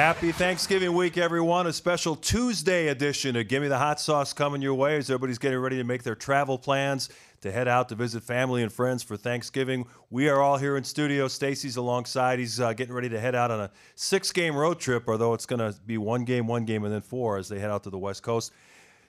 Happy Thanksgiving week, everyone. A special Tuesday edition of Gimme the Hot Sauce coming your way as everybody's getting ready to make their travel plans to head out to visit family and friends for Thanksgiving. We are all here in studio. Stacy's alongside. He's uh, getting ready to head out on a six game road trip, although it's going to be one game, one game, and then four as they head out to the West Coast.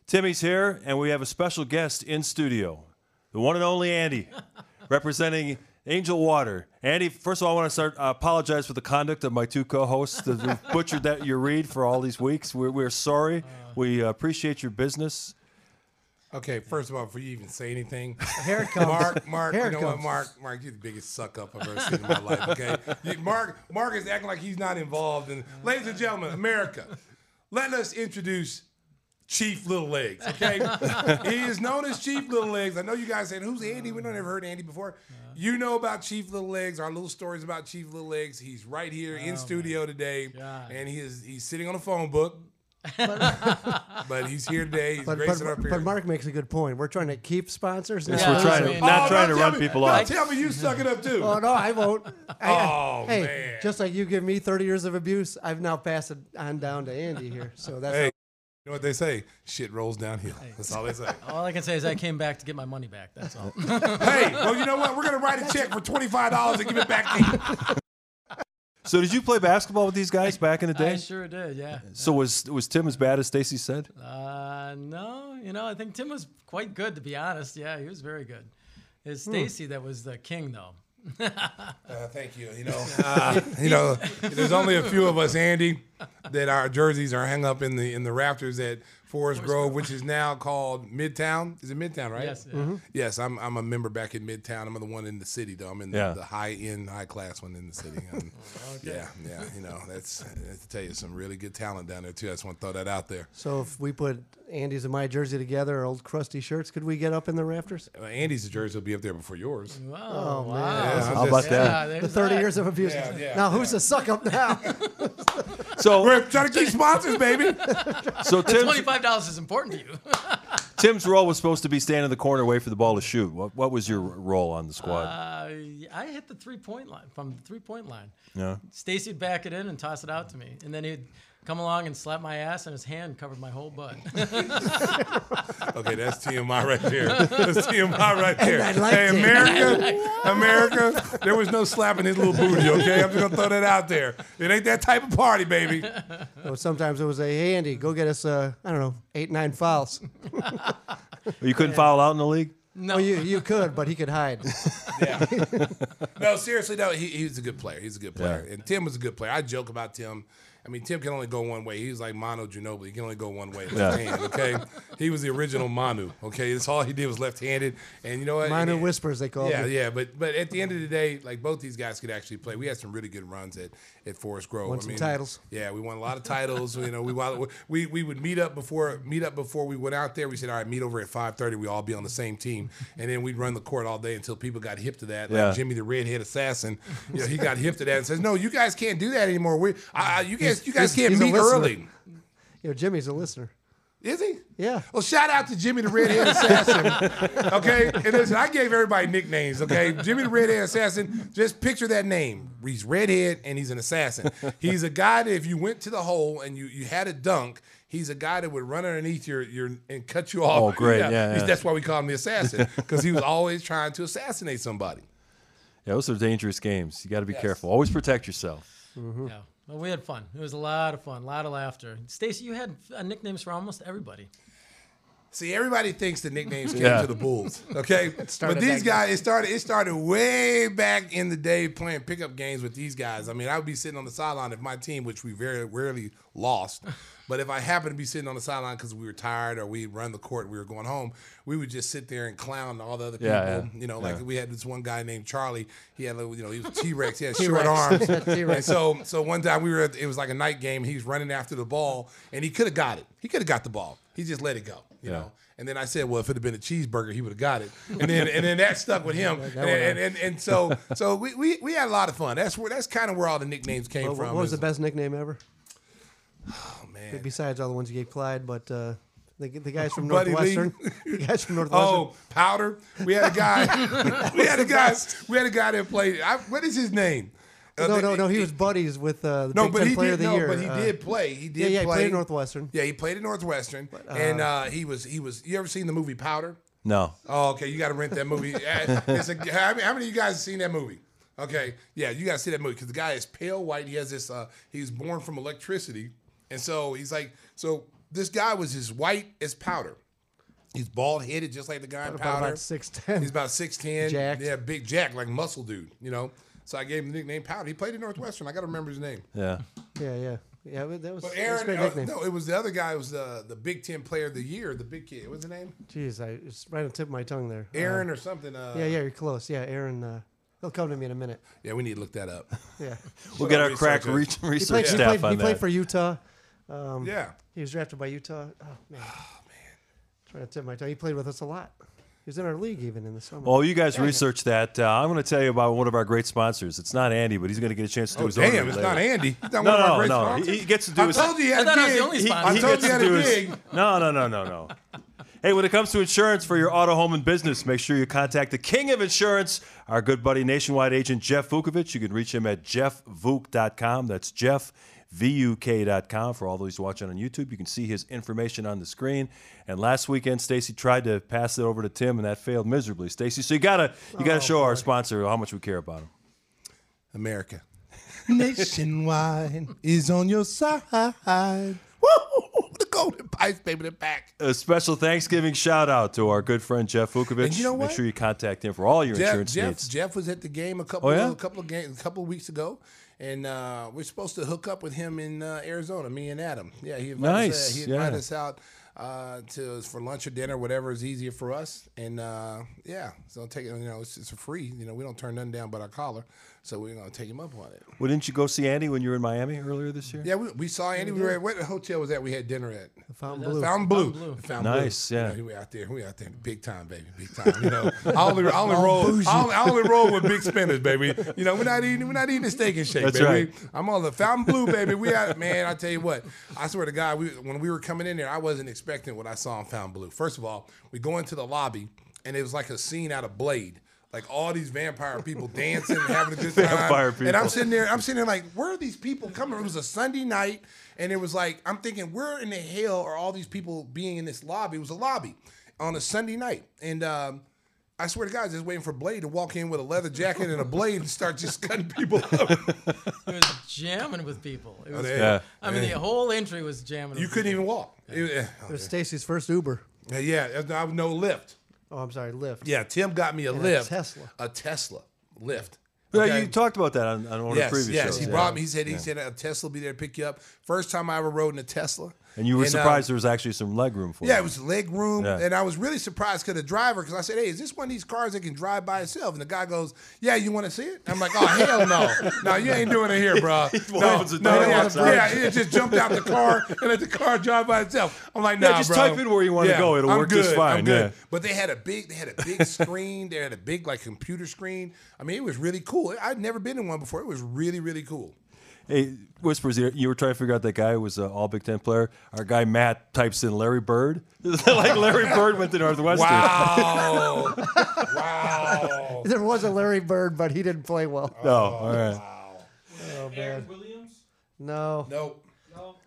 Timmy's here, and we have a special guest in studio, the one and only Andy, representing Angel Water. Andy, first of all, I want to start uh, apologize for the conduct of my two co-hosts that we've butchered that your read for all these weeks. We're, we're sorry. We uh, appreciate your business. Okay, first of all, before you even say anything, Here it comes. Mark, Mark, Here you know what, comes. Mark, Mark, you're the biggest suck up I've ever seen in my life. Okay, You- Mark, Mark is acting like he's not involved. And ladies and gentlemen, America, let us introduce Chief Little Legs. Okay, he is known as Chief Little Legs. I know you guys saying, "Who's Andy?" We don't ever heard Andy before. Uh-huh. You know about Chief Little Legs. Our little stories about Chief Little Legs. He's right here in oh, studio today, and he is he's sitting on a phone book. but he's here today. He's But, but, up here. but Mark makes a good point. We're trying to keep sponsors. Yes, now. we're trying to, not Oh, trying to don't run me- people off. Tell me you suck it up too. Oh no, I won't. I- Oh, hey, man. just like you give me 30 years of abuse, I've now passed it on down to Andy here. So that's Hey, you know what they say? Shit rolls downhill. That's all they say. All I can say is I came back to get my money back. That's all. hey, well, you know what? We're gonna write a check for twenty five dollars and give it back to you. So, did you play basketball with these guys back in the day? I sure did. Yeah. So was was Tim as bad as Stacy said? Uh, no, you know I think Tim was quite good to be honest. Yeah, he was very good. It's Stacy that was the king though. Uh, thank you. You know, uh, you know, there's only a few of us, Andy, that our jerseys are hung up in the in the rafters at Forest Grove, which is now called Midtown. Is it Midtown, right? Yes. yeah. Yes, I'm, I'm a member back in Midtown. I'm the one in the city, though. I'm in the, Yeah. the high end, high class one in the city. Um, Yeah, yeah. You know, that's I to tell you some really good talent down there too. I just want to throw that out there. so if we put Andy's and my jersey together, our old crusty shirts, could we get up in the rafters? Uh, Andy's jersey will be up there before yours. Wow. Oh, wow. man. How about Yeah, that? The 30 that. years of abuse. Yeah, yeah, now who's the suck up now? So, We're trying to keep sponsors, baby. so Tim's, Twenty-five dollars is important to you. Tim's role was supposed to be standing in the corner, wait for the ball to shoot. What, what was your role on the squad? Uh, I hit the three-point line from the three-point line. yeah. Stacy would back it in and toss it out to me, and then he'd come along and slap my ass, and his hand covered my whole butt. Okay, that's TMI right there. That's TMI right there. I liked hey, it. America, America, there was no slapping his little booty, okay? I'm just gonna throw that out there. It ain't that type of party, baby. So sometimes it was a, hey, Andy, go get us, uh, I don't know, eight, nine fouls. You couldn't foul out in the league? no, Oh, you, you could, but he could hide. Yeah. no, seriously, no, he, he was a good player. He's a good player. And Tim was a good player. I joke about Tim. I mean, Tim can only go one way. He's like Manu Ginobili. He can only go one way, left hand. Okay, he was the original Manu. Okay, that's all he did was left-handed. And you know what? Minor And- whispers, they call Yeah, it. yeah, but but at the end of the day, like both these guys could actually play. We had some really good runs at, at Forest Grove. Won I some mean, titles. Yeah, we won a lot of titles. you know, we wa- we we would meet up before meet up before we went out there. We said, all right, meet over at five thirty. We all be on the same team, and then we'd run the court all day until people got hip to that. Like Yeah. Jimmy the redhead assassin, you know, he got hip to that and says, no, you guys can't do that anymore. We I, I- you can't can't, you guys he's- can't he's a meet early. You know, Jimmy's a listener. Is he? Yeah. Well, shout out to Jimmy the Redhead Assassin. Okay, and listen, I gave everybody nicknames. Okay, Jimmy the Redhead Assassin. Just picture that name. He's redhead and he's an assassin. He's a guy that if you went to the hole and you you had a dunk, he's a guy that would run underneath your your and cut you off. Oh, great. Yeah, He's- yeah. That's why we call him the assassin because he was always trying to assassinate somebody. Yeah, those are dangerous games. You got to be Yes. careful. Always protect yourself. Mm-hmm. Yeah. Well, we had fun. It was a lot of fun, a lot of laughter. Stacy, you had uh, nicknames for almost everybody. See, everybody thinks the nicknames came Yeah. to the Bulls. Okay, but these back guys, it started. It started way back in the day playing pickup games with these guys. I mean, I would be sitting on the sideline if my team, which we very rarely lost, but if I happened to be sitting on the sideline because we were tired or we run the court, we were going home, we would just sit there and clown all the other people. Yeah, yeah. You know, like Yeah. we had this one guy named Charlie. He had, a little- you know, he was T Rex. He had T-Rex. short arms. T-Rex. And so, so one time we were, at, it was like a night game. He was running after the ball, and he could have got it. He could have got the ball. He just let it go. You Yeah. know. And then I said, well, if it had been a cheeseburger, he would have got it. And then and then that stuck with him. And, and, and, and so so we, we, we had a lot of fun. That's where that's kind of where all the nicknames came What, from. what was the best nickname ever? Oh, man. Besides all the ones you gave Clyde, but uh, the, the guys from Buddy Lee. Northwestern. the guys from Northwestern. Oh, powder. We had a guy. we had a guy. We had a guy that played. I, what is his name? Uh, no, no, no. He was buddies with uh, the No, Big but Ten he Player did. of the No, Year. but he uh, did play. He did yeah, yeah, he play. played at Northwestern. Yeah, he played at Northwestern, and uh, he was he was. You ever seen the movie Powder? No. Oh, okay. You got to rent that movie. Uh, it's a, how, many, how many of you guys have seen that movie? Okay, yeah, you got to see that movie because the guy is pale white. He has this. Uh, he was born from electricity, and so he's like. So this guy was as white as powder. He's bald headed, just like the guy in powder. about 6'10". He's about six ten. Jacked. Yeah, big Jack, like muscle dude. You know. So I gave him the nickname Powder. He played at Northwestern. I got to remember his name. Yeah. Yeah, yeah. Yeah, but that was, But that was a Aaron, great uh, nickname. no, it was the other guy. It was the the Big Ten Player of the Year, the big kid. What's his name? Jeez, I, it's right on the tip of my tongue there. Aaron or something. Uh, Uh, yeah, yeah, you're close. Yeah, Aaron. Uh, he'll come to me in a minute. Yeah, we need to look that up. Yeah. We'll get our our crack researchers. re- He research played, he staff played, on he played that. for Utah. Um, yeah. He was drafted by Utah. Oh, man. Trying to tip my tongue. He played with us a lot. He was in our league even in the summer. Well, you guys research that. Uh, I'm going to tell you about one of our great sponsors. It's not Andy, but he's going to get a chance to do Oh, his own. damn, it's later. not Andy. He's not No, one of our no, great no. sponsors. He, he gets to do I his. told you he had I thought I a was the gig. only he, sponsor. he I told gets you to had a his- gig. No, no, no, no, no. Hey, when it comes to insurance for your auto, home, and business, make sure you contact the king of insurance, our good buddy, nationwide agent Jeff Vukovic. You can reach him at jeffvuk.com. That's jeffvuk.com. For all those watching on YouTube, you can see his information on the screen. And last weekend, Stacy tried to pass it over to Tim, and that failed miserably. Stacy, so you gotta you gotta oh, show our sponsor how much we care about him. America. Nationwide is on your side. Woo! The golden pipes, baby, they're back. A special Thanksgiving shout out to our good friend Jeff Vukovic. And you know what? Make sure you contact him for all your Jeff, insurance Jeff, needs. Jeff was at the game a couple, Oh, yeah? a couple of games, a couple of weeks ago, and uh, we're supposed to hook up with him in uh, Arizona. Me and Adam. Yeah, he invited Nice, us, uh, he invited yeah. us out uh, to for lunch or dinner, whatever is easier for us. And uh, yeah, so take it. You know, it's, it's free. You know, we don't turn nothing down but our collar, so we're gonna take him up on it. Well, didn't you go see Andy when you were in Miami earlier this year? Yeah, we, we saw Andy. We were at what hotel was that? We had dinner at. Fontainebleau. Fountain Blue. Blue. Fontainebleau. Nice, Blue. yeah. You know, we out there. We out there, big time, baby, big time. You know, I only, I only roll, I only, I only roll with big spinners, baby. You know, we're not eating, we're not eating a steak and shake, That's baby. right. I'm on the Fontainebleau, baby. We out, man. I tell you what, I swear to God, we, when we were coming in there, I wasn't expecting what I saw in Fontainebleau. First of all, we go into the lobby, and it was like a scene out of Blade. Like all these vampire people dancing, and having a good time. Vampire And I'm sitting there, I'm sitting there like, where are these people coming? It was a Sunday night, and it was like, I'm thinking, where in the hell are all these people being in this lobby? It was a lobby on a Sunday night, and um, I swear to God, I was just waiting for Blade to walk in with a leather jacket and a blade and start just cutting people up. It was jamming with people. It was, yeah. I mean, the whole entry was jamming. You with couldn't people. even walk. It- It was Stacy's first Uber. yeah, yeah, I was no Lyft. Oh, I'm sorry, Lyft. Yeah, Tim got me a a Lyft. Tesla. A Tesla Lyft. Yeah, Okay? you talked about that on, on one Yes, of the previous shows. yes. shows. He yeah. brought me. He said he said a Tesla will be there to pick you up. First time I ever rode in a Tesla. And you were uh, surprised there was actually some leg room for it. Yeah, you. it was leg room, Yeah. and I was really surprised because the driver, because I said, "Hey, is this one of these cars that can drive by itself?" And the guy goes, "Yeah, you want to see it?" I'm like, "Oh hell no, no, you ain't doing it here, bro. No, the no, yeah, yeah, it just jumped out the car and let the car drive by itself." I'm like, "Nah, Yeah, just bro. type in where you wanna Yeah, go. It'll I'm work just good, fine, I'm good. yeah. But they had a big, they had a big screen. They had a big like computer screen. I mean, it was really cool. I'd never been in one before. It was really, really cool. Hey, Whispers, you you were trying to figure out that guy who was an all Big Ten player. Our guy Matt types in Larry Bird. like Larry Bird went to Northwestern. Wow. wow. There was a Larry Bird, but he didn't play well. No, oh, all right. Oh, Williams No. Nope.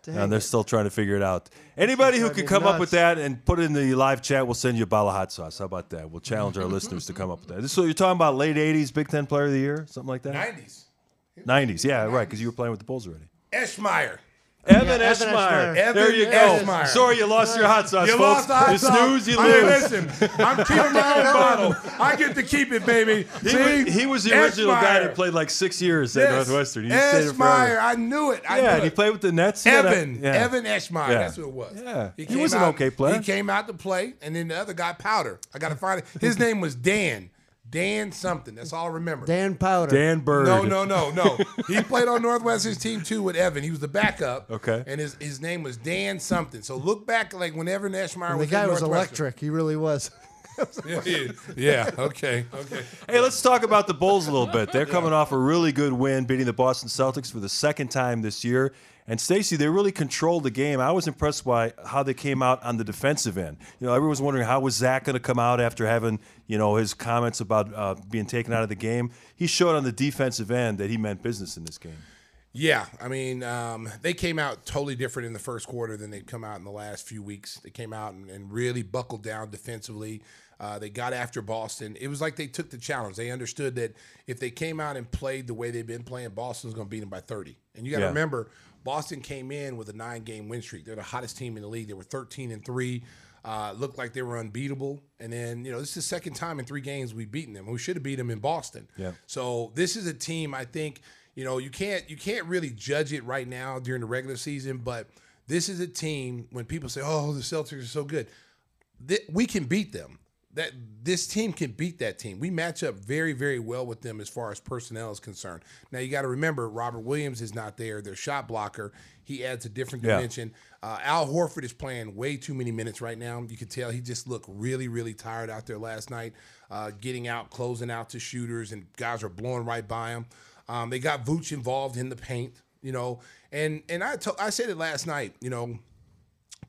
And they're still trying to figure it out. Anybody who drive could me come up with that and put it in the live chat, we'll send you a bottle of hot sauce. How about that? We'll challenge our listeners to come up with that. So you're talking about late '80s Big Ten Player of the Year, something like that? 90s. '90s, yeah, right, because you were playing with the Bulls already. Eschmeyer. Evan Evan Eschmeyer. Eschmeyer. There you go. Eschmeyer. Sorry, you lost your hot sauce, You folks. lost the hot you sauce. snooze, you I mean, lose. listen, I'm keeping my own bottle. I get to keep it, baby. He, See? was, he was the original guy Eschmeyer. that played like six years at Yes. Northwestern. He stayed there Eschmeyer. forever. I knew it. I Yeah, knew and he played with the Nets. He had a- Evan, yeah. Evan Eschmeyer. Yeah. That's who it was. Yeah. He came was an okay player. He came out to play, and then the other guy, Powder. I got to find it. His name was Dan. Dan something. That's all I remember. Dan Powder. Dan Bird. No, no, no, no. he played on Northwestern's team too with Evan. He was the backup. Okay. And his, his name was Dan something. So look back like whenever Eschmeyer The was The guy in was electric. He really was. Yeah, yeah, yeah. Okay. Okay. Hey, let's talk about the Bulls a little bit. They're coming off a really good win, beating the Boston Celtics for the second time this year. And Stacy, they really controlled the game. I was impressed by how they came out on the defensive end. You know, everyone was wondering how was Zach going to come out after having you know his comments about uh, being taken out of the game. He showed on the defensive end that he meant business in this game. Yeah, I mean, um, they came out totally different in the first quarter than they've come out in the last few weeks. They came out and, and really buckled down defensively. Uh, they got after Boston. It was like they took the challenge. They understood that if they came out and played the way they've been playing, Boston's going to beat them by 30. And you got to Yeah. remember, Boston came in with a nine-game win streak. They're the hottest team in the league. They were 13 and three. Uh, looked like they were unbeatable. And then, you know, this is the second time in three games we've beaten them. We should have beat them in Boston. Yeah. So this is a team I think you know you can't you can't really judge it right now during the regular season, but this is a team when people say, "Oh, the Celtics are so good," th- we can beat them. That this team can beat that team. We match up very very well with them as far as personnel is concerned. Now you got to remember Robert Williams is not there. Their shot blocker. He adds a different Yeah. dimension. Uh, Al Horford is playing way too many minutes right now. You can tell he just looked really, really tired out there last night, uh, getting out, closing out to shooters, and guys are blowing right by him. Um, they got Vooch involved in the paint, you know, and and I to, I said it last night, you know,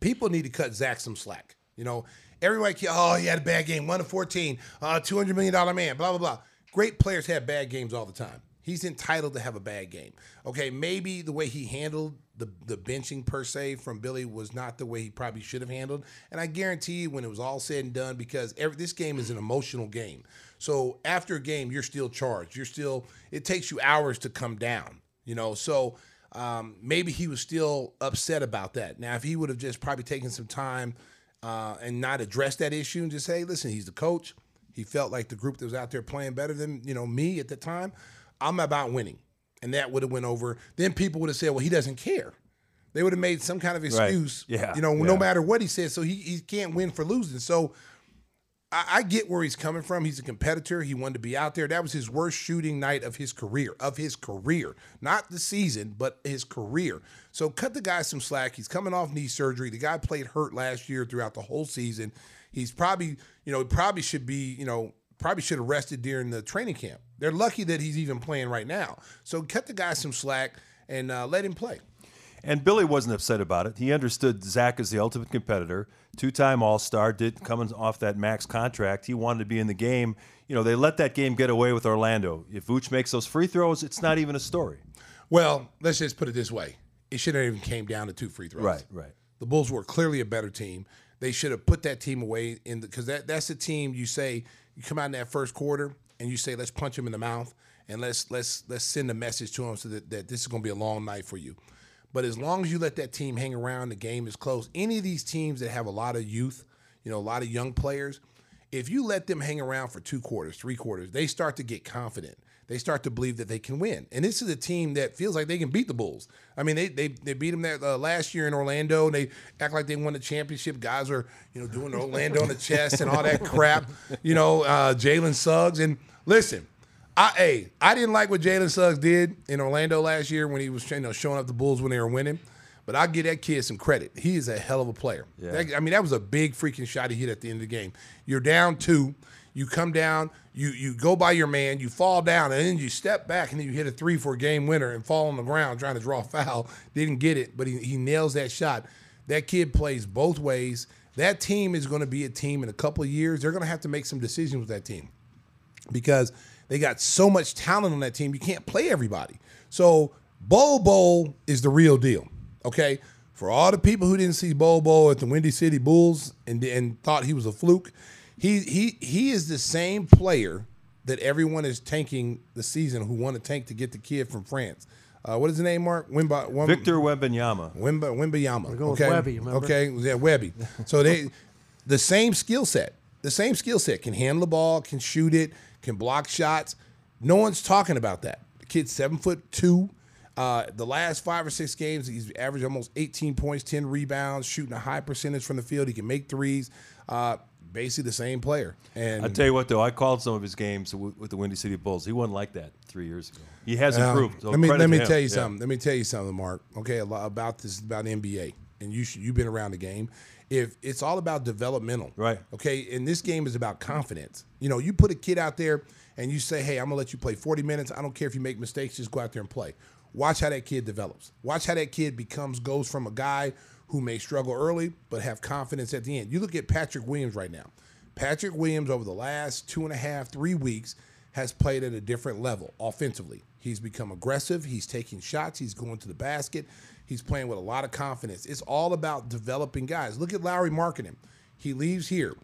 people need to cut Zach some slack. You know, everybody, oh, he had a bad game, one to fourteen, uh, two hundred million dollar man, blah blah blah. Great players have bad games all the time. He's entitled to have a bad game. Okay, maybe the way he handled the the benching per se from Billy was not the way he probably should have handled. And I guarantee you, when it was all said and done, because every, this game is an emotional game. So after a game, you're still charged. You're still. It takes you hours to come down. You know, so um, maybe he was still upset about that. Now, if he would have just probably taken some time uh, and not address that issue and just say, listen, he's the coach. He felt like the group that was out there playing better than you know me at the time. I'm about winning, and that would have went over. Then people would have said, well, he doesn't care. They would have made some kind of excuse, Yeah, you know, yeah. no matter what he said. So he, he can't win for losing. So I, I get where he's coming from. He's a competitor. He wanted to be out there. That was his worst shooting night of his career, of his career, not the season, but his career. So cut the guy some slack. He's coming off knee surgery. The guy played hurt last year throughout the whole season. He's probably, you know, probably should be, you know, probably should have rested during the training camp. They're lucky that he's even playing right now. So cut the guy some slack and uh, let him play. And Billy wasn't upset about it. He understood Zach is the ultimate competitor, two-time All-Star, did coming off that max contract. He wanted to be in the game. You know, they let that game get away with Orlando. If Vooch makes those free throws, it's not even a story. Well, let's just put it this way: it should have even came down to two free throws. Right, right. The Bulls were clearly a better team. They should have put that team away in because that that's the team you say you come out in that first quarter and you say let's punch him in the mouth and let's let's let's send a message to him so that, that this is going to be a long night for you. But as long as you let that team hang around, the game is close. Any of these teams that have a lot of youth, you know, a lot of young players, if you let them hang around for two quarters, three quarters, they start to get confident. They start to believe that they can win. And this is a team that feels like they can beat the Bulls. I mean, they they, they beat them that uh, last year in Orlando, and they act like they won the championship. Guys are you know doing Orlando on the chest and all that crap. You know, uh, Jalen Suggs. And listen, I hey, I didn't like what Jalen Suggs did in Orlando last year when he was you know showing up the Bulls when they were winning. But I give that kid some credit. He is a hell of a player. That- I mean, that was a big freaking shot he hit at the end of the game. You're down two. You come down, you you go by your man, you fall down, and then you step back, and then you hit a three for a game winner and fall on the ground trying to draw a foul. Didn't get it, but he, he nails that shot. That kid plays both ways. That team is going to be a team in a couple of years. They're going to have to make some decisions with that team because they got so much talent on that team. You can't play everybody. So Bol Bol is the real deal. Okay. For all the people who didn't see Bol Bol at the Windy City Bulls and, and thought he was a fluke, he he he is the same player that everyone is tanking the season who want to tank to get the kid from France. Uh, what is his name, Mark? Wimba, Wimba, Victor Wembanyama. Wimba, Wimbayama. going okay. Wemby, remember? Okay, yeah, Wemby. So they, the same skill set, the same skill set can handle the ball, can shoot it, can block shots. No one's talking about that. The kid's seven foot two. Uh, the last five or six games, he's averaged almost 18 points, 10 rebounds, shooting a high percentage from the field. He can make threes. Uh, basically the same player. And I tell you what, though, I called some of his games w- with the Windy City Bulls. He wasn't like that three years ago. He has Um, improved. So let me let me tell you Yeah. something. Let me tell you something, Mark. Okay, about this about NBA, and you should, you've been around the game. If it's all about developmental, Right. Okay, and this game is about confidence. You know, you put a kid out there and you say, "Hey, I'm gonna let you play 40 minutes. I don't care if you make mistakes. Just go out there and play." Watch how that kid develops. Watch how that kid becomes goes from a guy who may struggle early but have confidence at the end. You look at Patrick Williams right now. Patrick Williams over the last two and a half, three weeks has played at a different level offensively. He's become aggressive. He's taking shots. He's going to the basket. He's playing with a lot of confidence. It's all about developing guys. Look at Lauri Markkanen. He leaves here.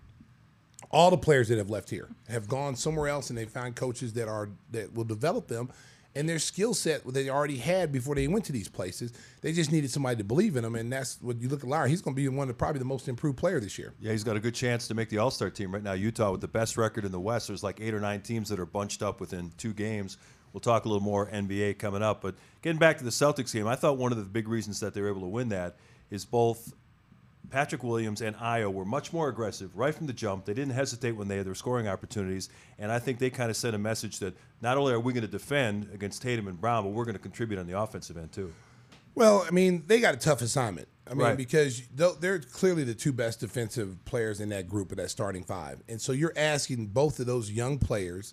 All the players that have left here have gone somewhere else, and they found coaches that are that will develop them. And their skill set they already had before they went to these places. They just needed somebody to believe in them, and that's what you look at Lauri. He's going to be one of probably the most improved player this year. Yeah, he's got a good chance to make the All Star team right now. Utah with the best record in the West. There's like eight or nine teams that are bunched up within two games. We'll talk a little more NBA coming up. But getting back to the Celtics game, I thought one of the big reasons that they were able to win that is both Patrick Williams and Ayo were much more aggressive right from the jump. They didn't hesitate when they had their scoring opportunities. And I think they kind of sent a message that not only are we going to defend against Tatum and Brown, but we're going to contribute on the offensive end too. Well, I mean, they got a tough assignment. I mean, Right. because they're clearly the two best defensive players in that group of that starting five, and so you're asking both of those young players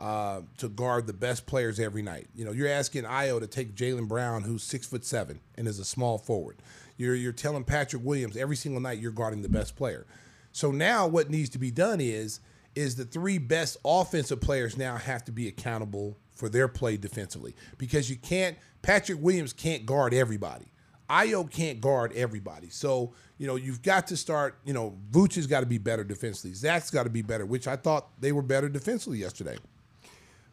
uh, to guard the best players every night. You know, you're asking Ayo to take Jaylen Brown, who's six foot seven and is a small forward. You're you're telling Patrick Williams every single night you're guarding the best player. So now what needs to be done is is the three best offensive players now have to be accountable for their play defensively because you can't Patrick Williams can't guard everybody. Ayo can't guard everybody. So, you know, you've got to start, you know, Vooch has got to be better defensively. Zach's got to be better, which I thought they were better defensively yesterday.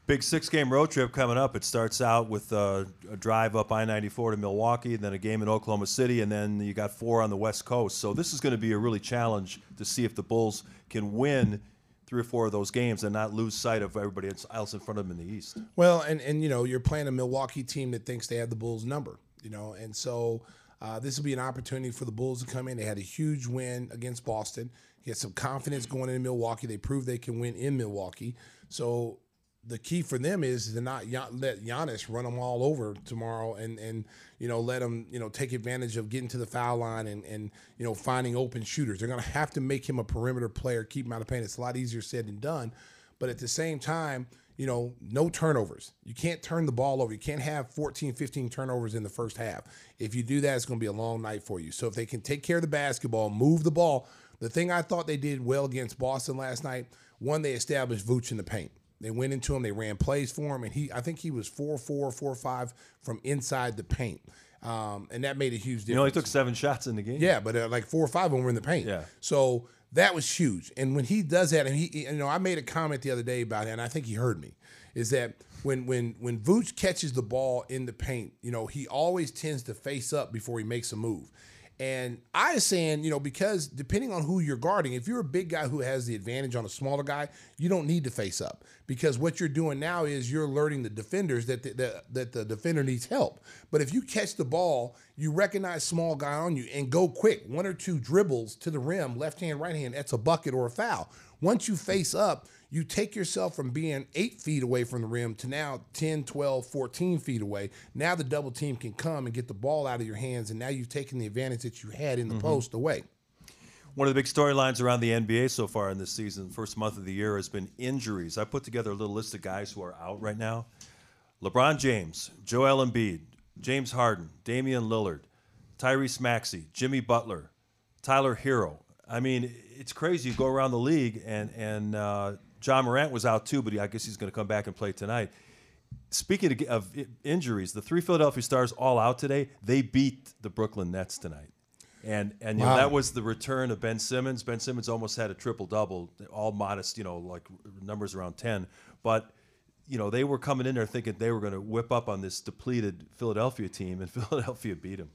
Big six game road trip coming up. It starts out with uh, a drive up I 94 to Milwaukee, then a game in Oklahoma City, and then you got four on the West Coast. So this is going to be a really challenge to see if the Bulls can win three or four of those games and not lose sight of everybody else in front of them in the East. Well, and and you know, you're playing a Milwaukee team that thinks they have the Bulls number, you know, and so uh, this will be an opportunity for the Bulls to come in. They had a huge win against Boston. Get some confidence going in Milwaukee. They proved they can win in Milwaukee. So the key for them is to not let Giannis run them all over tomorrow, and and you know let them you know take advantage of getting to the foul line and and you know finding open shooters. They're going to have to make him a perimeter player, keep him out of paint. It's a lot easier said than done, but at the same time, you know, no turnovers. You can't turn the ball over. You can't have 14, 15 turnovers in the first half. If you do that, it's going to be a long night for you. So if they can take care of the basketball, move the ball. The thing I thought they did well against Boston last night, one, they established Vooch in the paint. They went into him, they ran plays for him, and he I think he was 4 4, 4 5 from inside the paint. Um, and that made a huge difference. He only took seven shots in the game. Yeah, but uh, like four or five of them were in the paint. Yeah. So that was huge. And when he does that, and he, you know, I made a comment the other day about it, and I think he heard me, is that when when when Vooch catches the ball in the paint, you know, he always tends to face up before he makes a move. And I is saying, you know, because depending on who you're guarding, if you're a big guy who has the advantage on a smaller guy, you don't need to face up because what you're doing now is you're alerting the defenders that the, that, that the defender needs help. But if you catch the ball, you recognize small guy on you and go quick, one or two dribbles to the rim, left hand, right hand, that's a bucket or a foul. Once you face up, you take yourself from being eight feet away from the rim to now 10, 12, 14 feet away. Now the double team can come and get the ball out of your hands, and now you've taken the advantage that you had in the post away. One of the big storylines around the NBA so far in this season, first month of the year, has been injuries. I put together a little list of guys who are out right now. LeBron James, Joel Embiid, James Harden, Damian Lillard, Tyrese Maxey, Jimmy Butler, Tyler Herro. I mean, it's crazy. You go around the league, and and uh, Ja Morant was out too, but he, I guess he's going to come back and play tonight. Speaking of, of injuries, the three Philadelphia Stars all out today. They beat the Brooklyn Nets tonight, and and you know, that was the return of Ben Simmons. Ben Simmons almost had a triple double, all modest, you know, like numbers around ten, but. You know, they were coming in there thinking they were going to whip up on this depleted Philadelphia team, and Philadelphia beat them.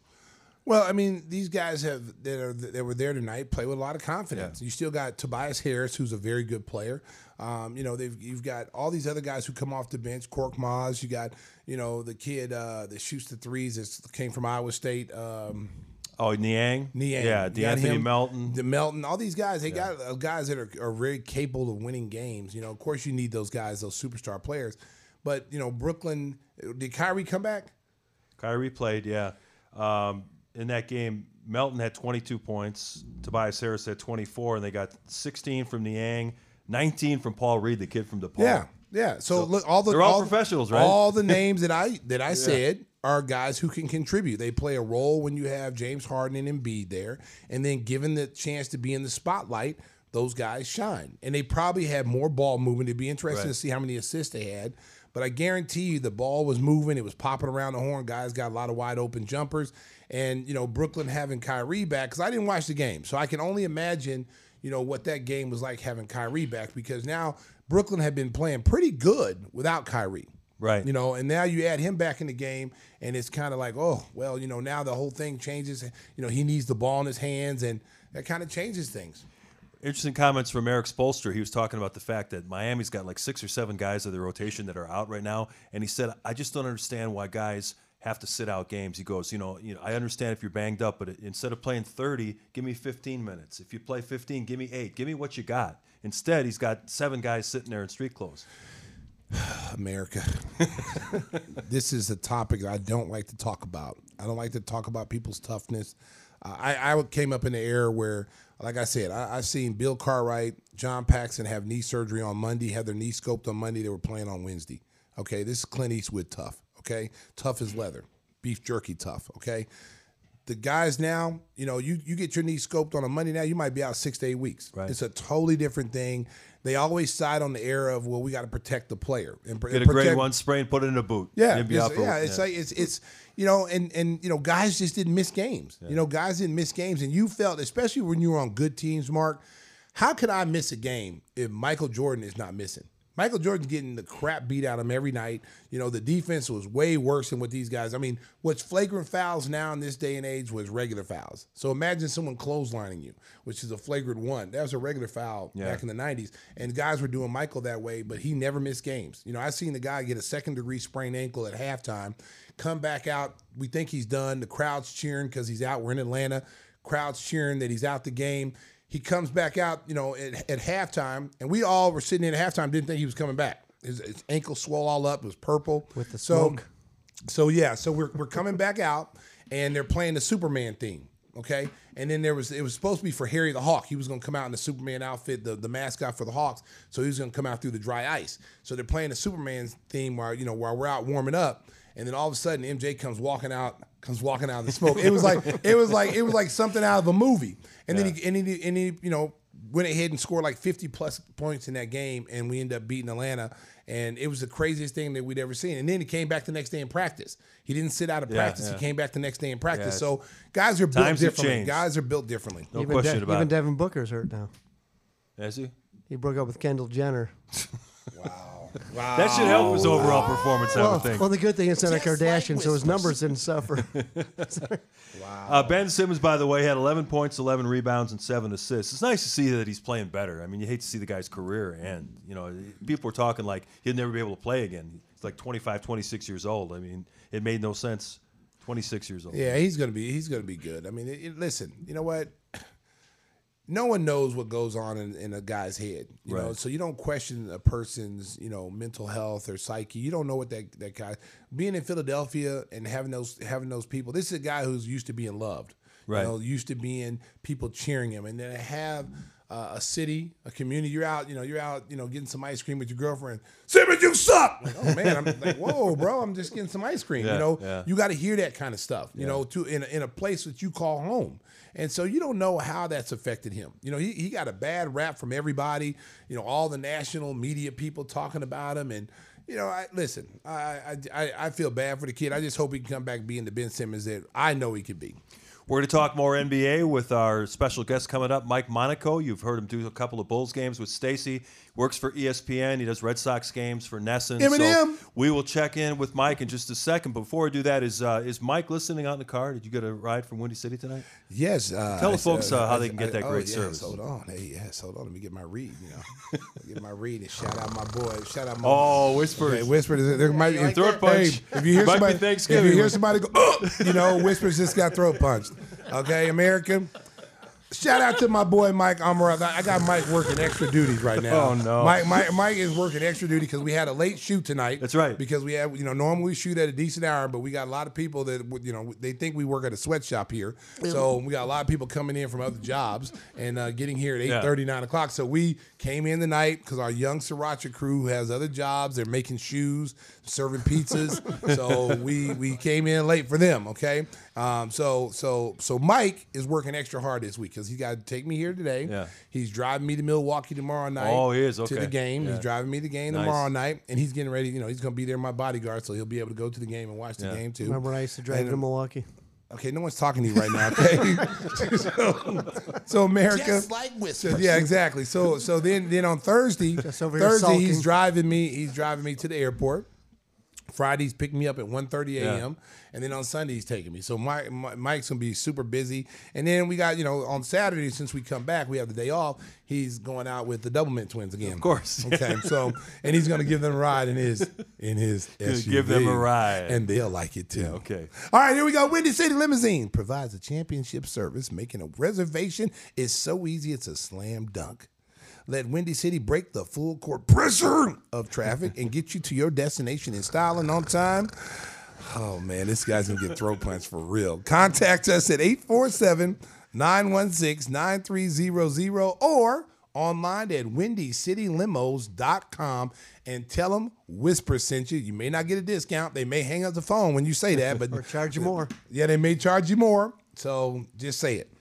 Well, I mean, these guys have that are that were there tonight play with a lot of confidence. You still got Tobias Harris, who's a very good player. Um, you know, they've you've got all these other guys who come off the bench. Korkmaz, you got you know the kid uh, that shoots the threes that came from Iowa State. Um, Oh, Niang? Niang. Yeah, You got De'Anthony him, Melton. the Melton, all these guys, they got uh, guys that are, are very capable of winning games. You know, of course, you need those guys, those superstar players. But you know, Brooklyn, did Kyrie come back? Kyrie played, yeah. Um, in that game, Melton had 22 points. Tobias Harris had 24, and they got 16 from Niang, 19 from Paul Reed, the kid from DePaul. Yeah, yeah. So, look, all the they're all professionals, right? All the names that I that I said are guys who can contribute. They play a role when you have James Harden and Embiid there, and then given the chance to be in the spotlight, those guys shine. And they probably had more ball movement. It'd be interesting to see how many assists they had. But I guarantee you, the ball was moving. It was popping around the horn. Guys got a lot of wide open jumpers, and you know Brooklyn having Kyrie back because I didn't watch the game, so I can only imagine you know what that game was like having Kyrie back because now Brooklyn had been playing pretty good without Kyrie. Right. You know, and now you add him back in the game, and it's kind of like, oh, well, you know, now the whole thing changes. You know, he needs the ball in his hands, and that kind of changes things. Interesting comments from Erik Spoelstra. He was talking about the fact that Miami's got like six or seven guys of the rotation that are out right now, and he said, "I just don't understand why guys have to sit out games." He goes, "You know, you know, I understand if you're banged up, but instead of playing 30, give me 15 minutes. If you play 15, give me eight. Give me what you got." Instead, he's got seven guys sitting there in street clothes. America. this is a topic I don't like to talk about. I don't like to talk about people's toughness. Uh, I, I came up in the era where, like I said, I, I seen Bill Cartwright, John Paxson have knee surgery on Monday, have their knee scoped on Monday. They were playing on Wednesday. Okay, this is Clint Eastwood tough. Okay, tough as leather, beef jerky tough. Okay, the guys now, you know, you you get your knee scoped on a Monday now, you might be out six to eight weeks. Right. It's a totally different thing. They always side on the era of well, we got to protect the player and pr- Get a protect- grade one sprain, put it in a boot. yeah, it's, for- yeah, it's like it's it's you know, and and you know, guys just didn't miss games. You know, guys didn't miss games, and you felt, especially when you were on good teams, Mark. How could I miss a game if Michael Jordan is not missing? Michael Jordan's getting the crap beat out of him every night. You know, the defense was way worse than what these guys. I mean, what's flagrant fouls now in this day and age was regular fouls. So imagine someone clotheslining you, which is a flagrant one. That was a regular foul Yeah. back in the 90s. And guys were doing Michael that way, but he never missed games. You know, I seen the guy get a second degree sprained ankle at halftime, come back out. We think he's done. The crowd's cheering because he's out. We're in Atlanta. Crowd's cheering that he's out the game. He comes back out, you know, at, at halftime, and we all were sitting in at halftime, didn't think he was coming back. His, his ankle swelled all up, it was purple. With the so, smoke. so yeah, so we're we're coming back out, and they're playing the Superman theme. Okay, and then there was it was supposed to be for Harry the Hawk. He was going to come out in the Superman outfit, the, the mascot for the Hawks. So he was going to come out through the dry ice. So they're playing the Superman theme while you know while we're out warming up, and then all of a sudden MJ comes walking out comes walking out of the smoke. It was like it was like it was like something out of a movie. And then he and he and he you know went ahead and scored like 50 plus points in that game, and we ended up beating Atlanta. And it was the craziest thing that we'd ever seen. And then he came back the next day in practice. He didn't sit out of Yeah, practice. yeah. He came back the next day in practice. Yeah, so guys are built Times have differently. changed. Guys are built differently. No even question De- about even it. Devin Booker's hurt now. Is he? He broke up with Kendall Jenner. Wow. That should help his overall performance, I Well, would think. well, the good thing is not a Just like Kardashian, so his whispers. numbers didn't suffer. Uh, ben Simmons, by the way, had 11 points, 11 rebounds, and seven assists. It's nice to see that he's playing better. I mean, you hate to see the guy's career end. You know, people were talking like he'd never be able to play again. He's like 25, 26 years old. I mean, it made no sense. 26 years old. Yeah, he's gonna be he's gonna be good. I mean, it, it- listen, you know what? No one knows what goes on in, in a guy's head, you know. So you don't question a person's, you know, mental health or psyche. You don't know what that that guy. Being in Philadelphia and having those having those people. This is a guy who's used to being loved. Right. You know, used to being people cheering him, and then have uh, a city, a community. You're out, you know, you're out, you know, getting some ice cream with your girlfriend. Simmons, you suck. Like, oh man, I'm like, whoa, bro, I'm just getting some ice cream. Yeah, you know, yeah. you got to hear that kind of stuff. You know, to in a, in a place that you call home. And so you don't know how that's affected him. You know, he, he got a bad rap from everybody. You know, all the national media people talking about him, and you know, I listen. I I, I, feel bad for the kid. I just hope he can come back being the Ben Simmons that I know he could be. We're going to talk more NBA with our special guest coming up, Mike Monaco. You've heard him do a couple of Bulls games with Stacy. Works for ESPN. He does Red Sox games for NESN. Eminem. So we will check in with Mike in just a second. Before I do that, is uh, is Mike listening out in the car? Did you get a ride from Windy City tonight? Yes. Uh, Tell the I- folks, uh, how they can get that oh, great yes, service. Hold on. Hey, yes. Hold on. Let me get my read. You know, get my read and shout out my boy. Shout out my. Oh, whispers. Okay, whispers. There might be Throat punch. Hey, if you hear Might be somebody, if you hear somebody go, oh, you know, whispers just got throat punched. Okay, American. Shout out to my boy Mike Amaral. I got Mike working extra duties right now. Oh, no. Mike, Mike, Mike is working extra duty because we had a late shoot tonight. That's right. Because we have, you know, normally we shoot at a decent hour, but we got a lot of people that, would, you know, they think we work at a sweatshop here. So we got a lot of people coming in from other jobs and uh, getting here at eight Yeah. thirty, nine o'clock. So we came in tonight because our young Sriracha crew has other jobs. They're making shoes, serving pizzas. so we we came in late for them. Okay. Um, so so so Mike is working extra hard this week because he got to take me here today. Yeah. He's driving me to Milwaukee tomorrow night. Oh, he is? to the game. Yeah. He's driving me to the game Nice. tomorrow night, and he's getting ready. You know, he's going to be there, my bodyguard, so he'll be able to go to the game and watch the Yeah. game too. Remember when I used to drive And, to Milwaukee? Okay, no one's talking to you right now. Okay, so, so America, Just like whispers. yeah, exactly. So so then then on Thursday, Just over here Thursday he's driving me. He's driving me to the airport. Friday's picking me up at 1.30 a.m. And then on Sunday he's taking me. So Mike, Mi- Mike's gonna be super busy. And then we got you know on Saturday since we come back we have the day off. He's going out with the Doublemint twins again. Of course. Okay. So and he's gonna give them a ride in his in his SUV. give them a ride. and they'll like it too. okay. All right, here we go. Windy City Limousine provides a championship service. Making a reservation is so easy, it's a slam dunk. Let Windy City break the full court pressure of traffic and get you to your destination in style and on time. Oh man, this guy's gonna get throat punched for real. Contact us at 847 916 9300 or online at windycitylimos.com and tell them Whisper sent you. You may not get a discount. They may hang up the phone when you say that, but Or charge you more. yeah, they may charge you more. So just say it.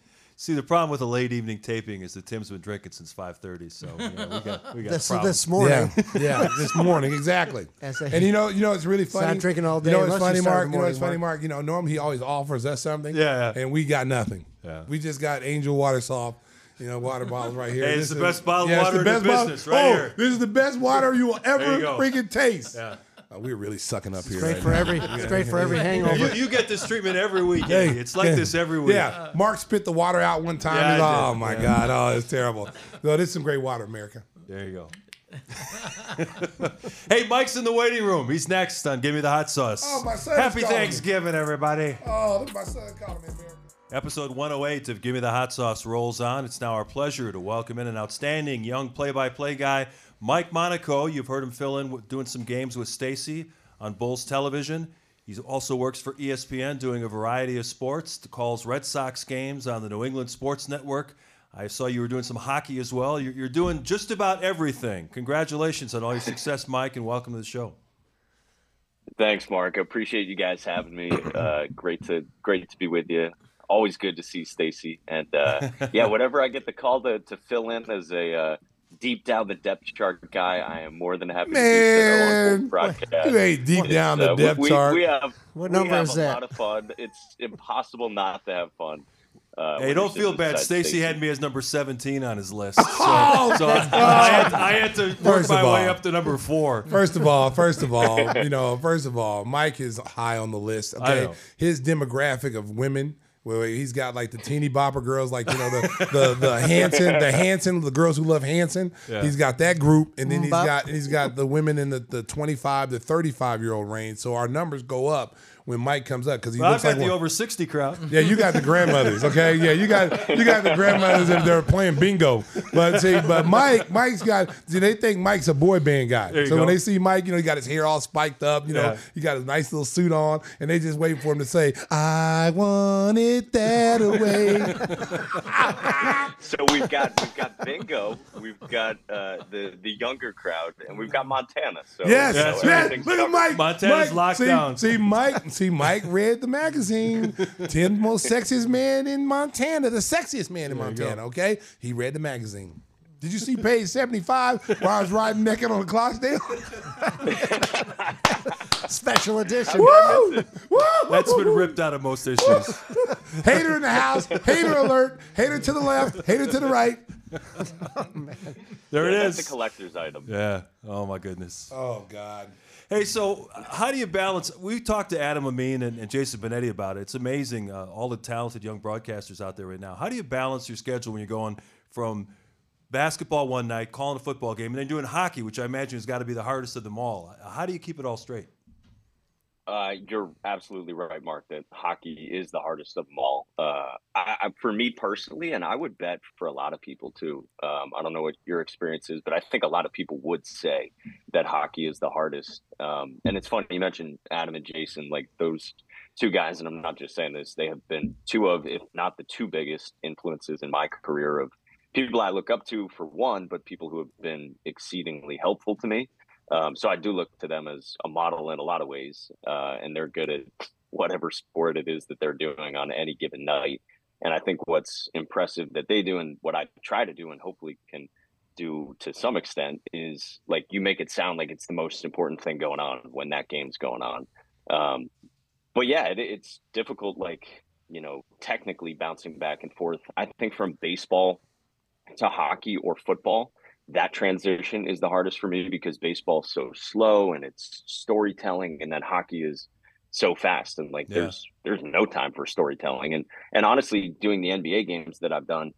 See, the problem with a late evening taping is that Tim's been drinking since 5:30, so you know, we got we got This, problems. this morning. Yeah, yeah, this morning exactly. As and you know, you know, it's really funny. not drinking all day You know, it's funny, Mark. in You know, it's funny, Mark. You know, normally he always offers us something. Yeah, yeah. And we got nothing. Yeah. We just got Angel Water Soft. You know, water bottles right here. Hey, This it's the is- best bottled yeah, it's water in the bottle- business right oh, here. This is the best water you will ever you freaking taste. Yeah. Uh, we're really sucking up here. Straight right for now. every straight for every hangover. You, you get this treatment every week. Eddie. it's like yeah. this every week. Yeah, Mark spit the water out one time. Yeah, He's I like, did. oh my Yeah. god, oh it's terrible. No, this is some great water, America. There you go. hey, Mike's in the waiting room. He's next on Give Me the Hot Sauce. Oh, my son Happy calling me. Thanksgiving, everybody. Oh, look at my son calling me, America. Episode 108 of Give Me the Hot Sauce rolls on. It's now our pleasure to welcome in an outstanding young play-by-play guy, Mike Monaco. You've heard him fill in with- doing some games with Stacy on Bulls television. He also works for ESPN doing a variety of sports. Calls Red Sox games on the New England Sports Network. I saw you were doing some hockey as well. You're, you're doing just about everything. Congratulations on all your success, Mike, and welcome to the show. Thanks, Mark. I appreciate you guys having me. Uh, great to great to be with you. Always good to see Stacy. And uh, yeah, whenever I get the call to, to fill in as a uh, deep down the depth chart guy, I am more than happy to do so on the broadcast. you ain't deep down the Uh, depth we, chart. We have What we number have is a that? lot of fun. It's impossible not to have fun. Uh, Hey, don't feel bad. Stacy had me as number 17 on his list. So, so I, I had, I had to work First my of way all- up to number four. First of all, first of all, you know, first of all, Mike is high on the list. I Okay, know. his demographic of women. Well, he's got like the teeny bopper girls, like you know the the the Hanson, the Hanson, the girls who love Hanson. Yeah. He's got that group, and then mm-hmm. he's Bop. got he's got the women in the, the twenty five to thirty five year old range. So our numbers go up when Mike comes up because he Well, I've looks got like the one- over 60 crowd. Yeah, you got the grandmothers, okay? Yeah, you got you got the grandmothers if they're playing bingo. But see, but Mike, Mike's got. See, they think Mike's a boy band guy. There you So when they see Mike, you know, he got his hair all spiked up. You know, Yeah. he got his nice little suit on, and they just waiting for him to say, "I want it that way." So we've got we've got bingo, we've got uh, the the younger crowd, and we've got Montana. So Yes, you know, yes. everything's Look at. Mike. Montana's Mike, locked see, down. See Mike. See Mike read the magazine. Ten most sexiest man in Montana. The sexiest man in There. Montana. Okay, he read the magazine. Did you see page seventy-five where I was riding naked on the Clydesdale? Special edition. Woo! Woo! That's been ripped out of most issues. Hater in the house. Hater alert. Hater to the left. Hater to the right. Oh, there it is. That's a collector's item. Yeah. Oh my goodness. Oh God. Hey, so how do you balance? We talked to Adam Amin and, and Jason Benetti about it. It's amazing, uh, all the talented young broadcasters out there right now. How do you balance your schedule when you're going from basketball one night, calling a football game, and then doing hockey, which I imagine has got to be the hardest of them all? How do you keep it all straight? Uh, you're absolutely right, Mark. That hockey is the hardest of them all. Uh, I, I, for me personally, and I would bet for a lot of people too. Um, I don't know what your experience is, but I think a lot of people would say that hockey is the hardest. Um, and it's funny you mentioned Adam and Jason, like those two guys, and I'm not just saying this. They have been two of, if not the two biggest influences in my career of people I look up to for one, but people who have been exceedingly helpful to me. Um, so I do look to them as a model in a lot of ways, uh, and they're good at whatever sport it is that they're doing on any given night. And I think what's impressive that they do, and what I try to do, and hopefully can do to some extent, is like you make it sound like it's the most important thing going on when that game's going on. Um, but yeah, it, it's difficult, like you know, technically bouncing back and forth. I think from baseball to hockey or football that transition is the hardest for me because baseball's so slow and it's storytelling and then hockey is so fast and like Yeah. there's there's no time for storytelling. And and honestly doing the NBA games that I've done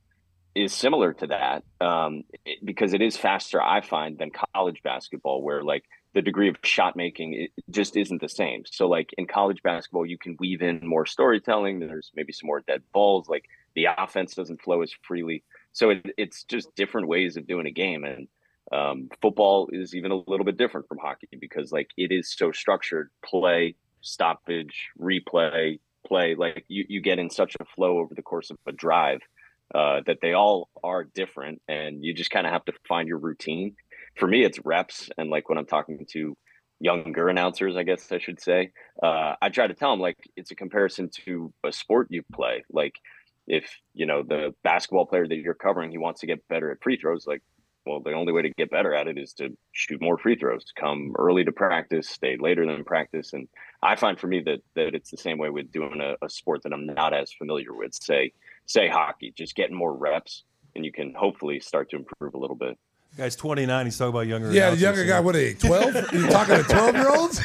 is similar to that um, it- because it is faster I find than college basketball where like the degree of shot making it just isn't the same. So like in college basketball you can weave in more storytelling. There's maybe some more dead balls like the offense doesn't flow as freely so it, it's just different ways of doing a game and um, football is even a little bit different from hockey because like it is so structured play stoppage replay play like you, you get in such a flow over the course of a drive uh, that they all are different and you just kind of have to find your routine. For me it's reps and like when i'm talking to younger announcers i guess i should say uh, i try to tell them like it's a comparison to a sport you play. Like if you know the basketball player that you're covering he wants to get better at free throws like well the only way to get better at it is to shoot more free throws come early to practice stay later than practice. And i find for me that that it's the same way with doing a, a sport that i'm not as familiar with. Say say hockey just getting more reps and you can hopefully start to improve a little bit Guy's 29. He's talking about younger. Yeah, the younger guy. What are they? Twelve? you talking to twelve year olds?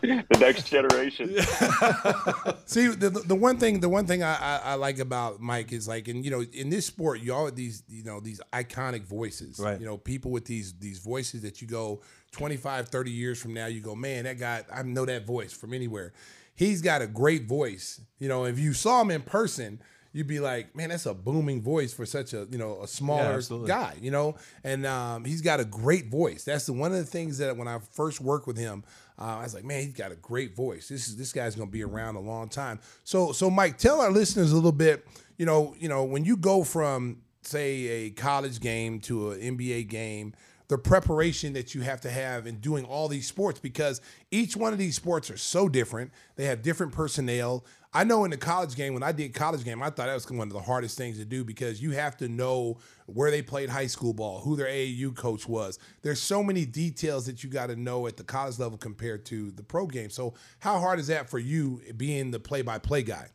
the next generation See, the, the one thing, the one thing I, I, I like about Mike is like, and you know, in this sport, you all these, you know, these iconic voices. Right. You know, people with these these voices that you go 25, 30 years from now, you go, man, that guy, I know that voice from anywhere. He's got a great voice. You know, if you saw him in person, you'd be like, man, that's a booming voice for such a you know a smaller absolutely. guy. You know, and um, he's got a great voice. That's the one of the things that when I first worked with him. Uh, I was like, man, he's got a great voice. This is this guy's gonna be around a long time. So, so Mike, tell our listeners a little bit. You know, you know, when you go from say a college game to an NBA game, the preparation that you have to have in doing all these sports because each one of these sports are so different. They have different personnel. I know in the college game, when I did college game, I thought that was one of the hardest things to do because you have to know where they played high school ball, who their AAU coach was. There's so many details that you got to know at the college level compared to the pro game. So, how hard is that for you being the play-by-play guy?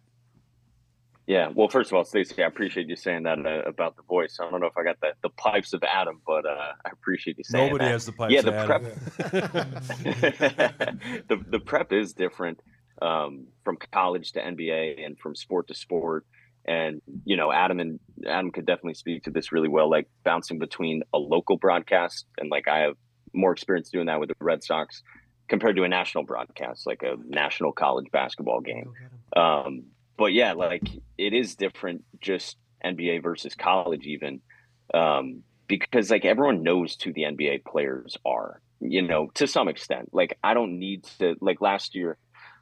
Yeah, well, first of all, Stacey, I appreciate you saying that uh, about the voice. I don't know if I got the, the pipes of Adam, but uh, I appreciate you saying that Nobody that. has the pipes Yeah, of the Adam. prep. the the prep is different um, from college to NBA and from sport to sport. And you know, Adam and Adam could definitely speak to this really well, like bouncing between a local broadcast and like I have more experience doing that with the Red Sox compared to a national broadcast, like a national college basketball game. Um, but yeah, like it is different just NBA versus college even. Um, because like everyone knows who the NBA players are, you know, to some extent. Like I don't need to like last year,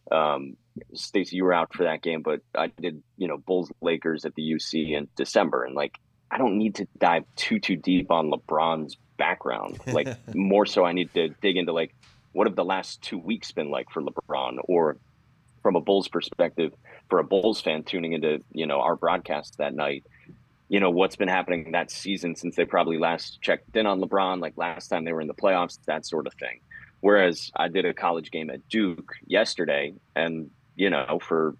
um, Stacey, you were out for that game, but I did, you know, Bulls Lakers at the UC in December, and like I don't need to dive too too deep on LeBron's background. Like more so, I need to dig into like what have the last two weeks been like for LeBron, or from a Bulls perspective, for a Bulls fan tuning into you know our broadcast that night, you know what's been happening that season since they probably last checked in on LeBron, like last time they were in the playoffs, that sort of thing. Whereas I did a college game at Duke yesterday, and you know for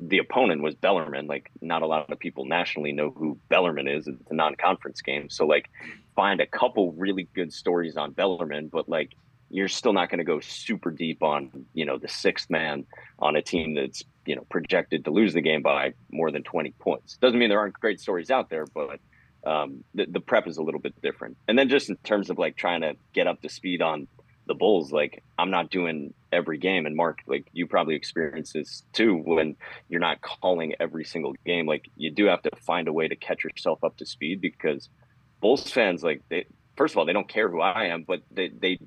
the opponent was Bellarmine. Like not a lot of people nationally know who Bellarmine is. It's a non-conference game, so like find a couple really good stories on Bellarmine, but like you're still not going to go super deep on you know the sixth man on a team that's you know projected to lose the game by more than 20 points. Doesn't mean there aren't great stories out there but um, the, the prep is a little bit different. And then just in terms of like trying to get up to speed on the bulls like i'm not doing every game. And mark like you probably experience this too when you're not calling every single game. Like you do have to find a way to catch yourself up to speed because bulls fans like they first of all they don't care who i am but they, they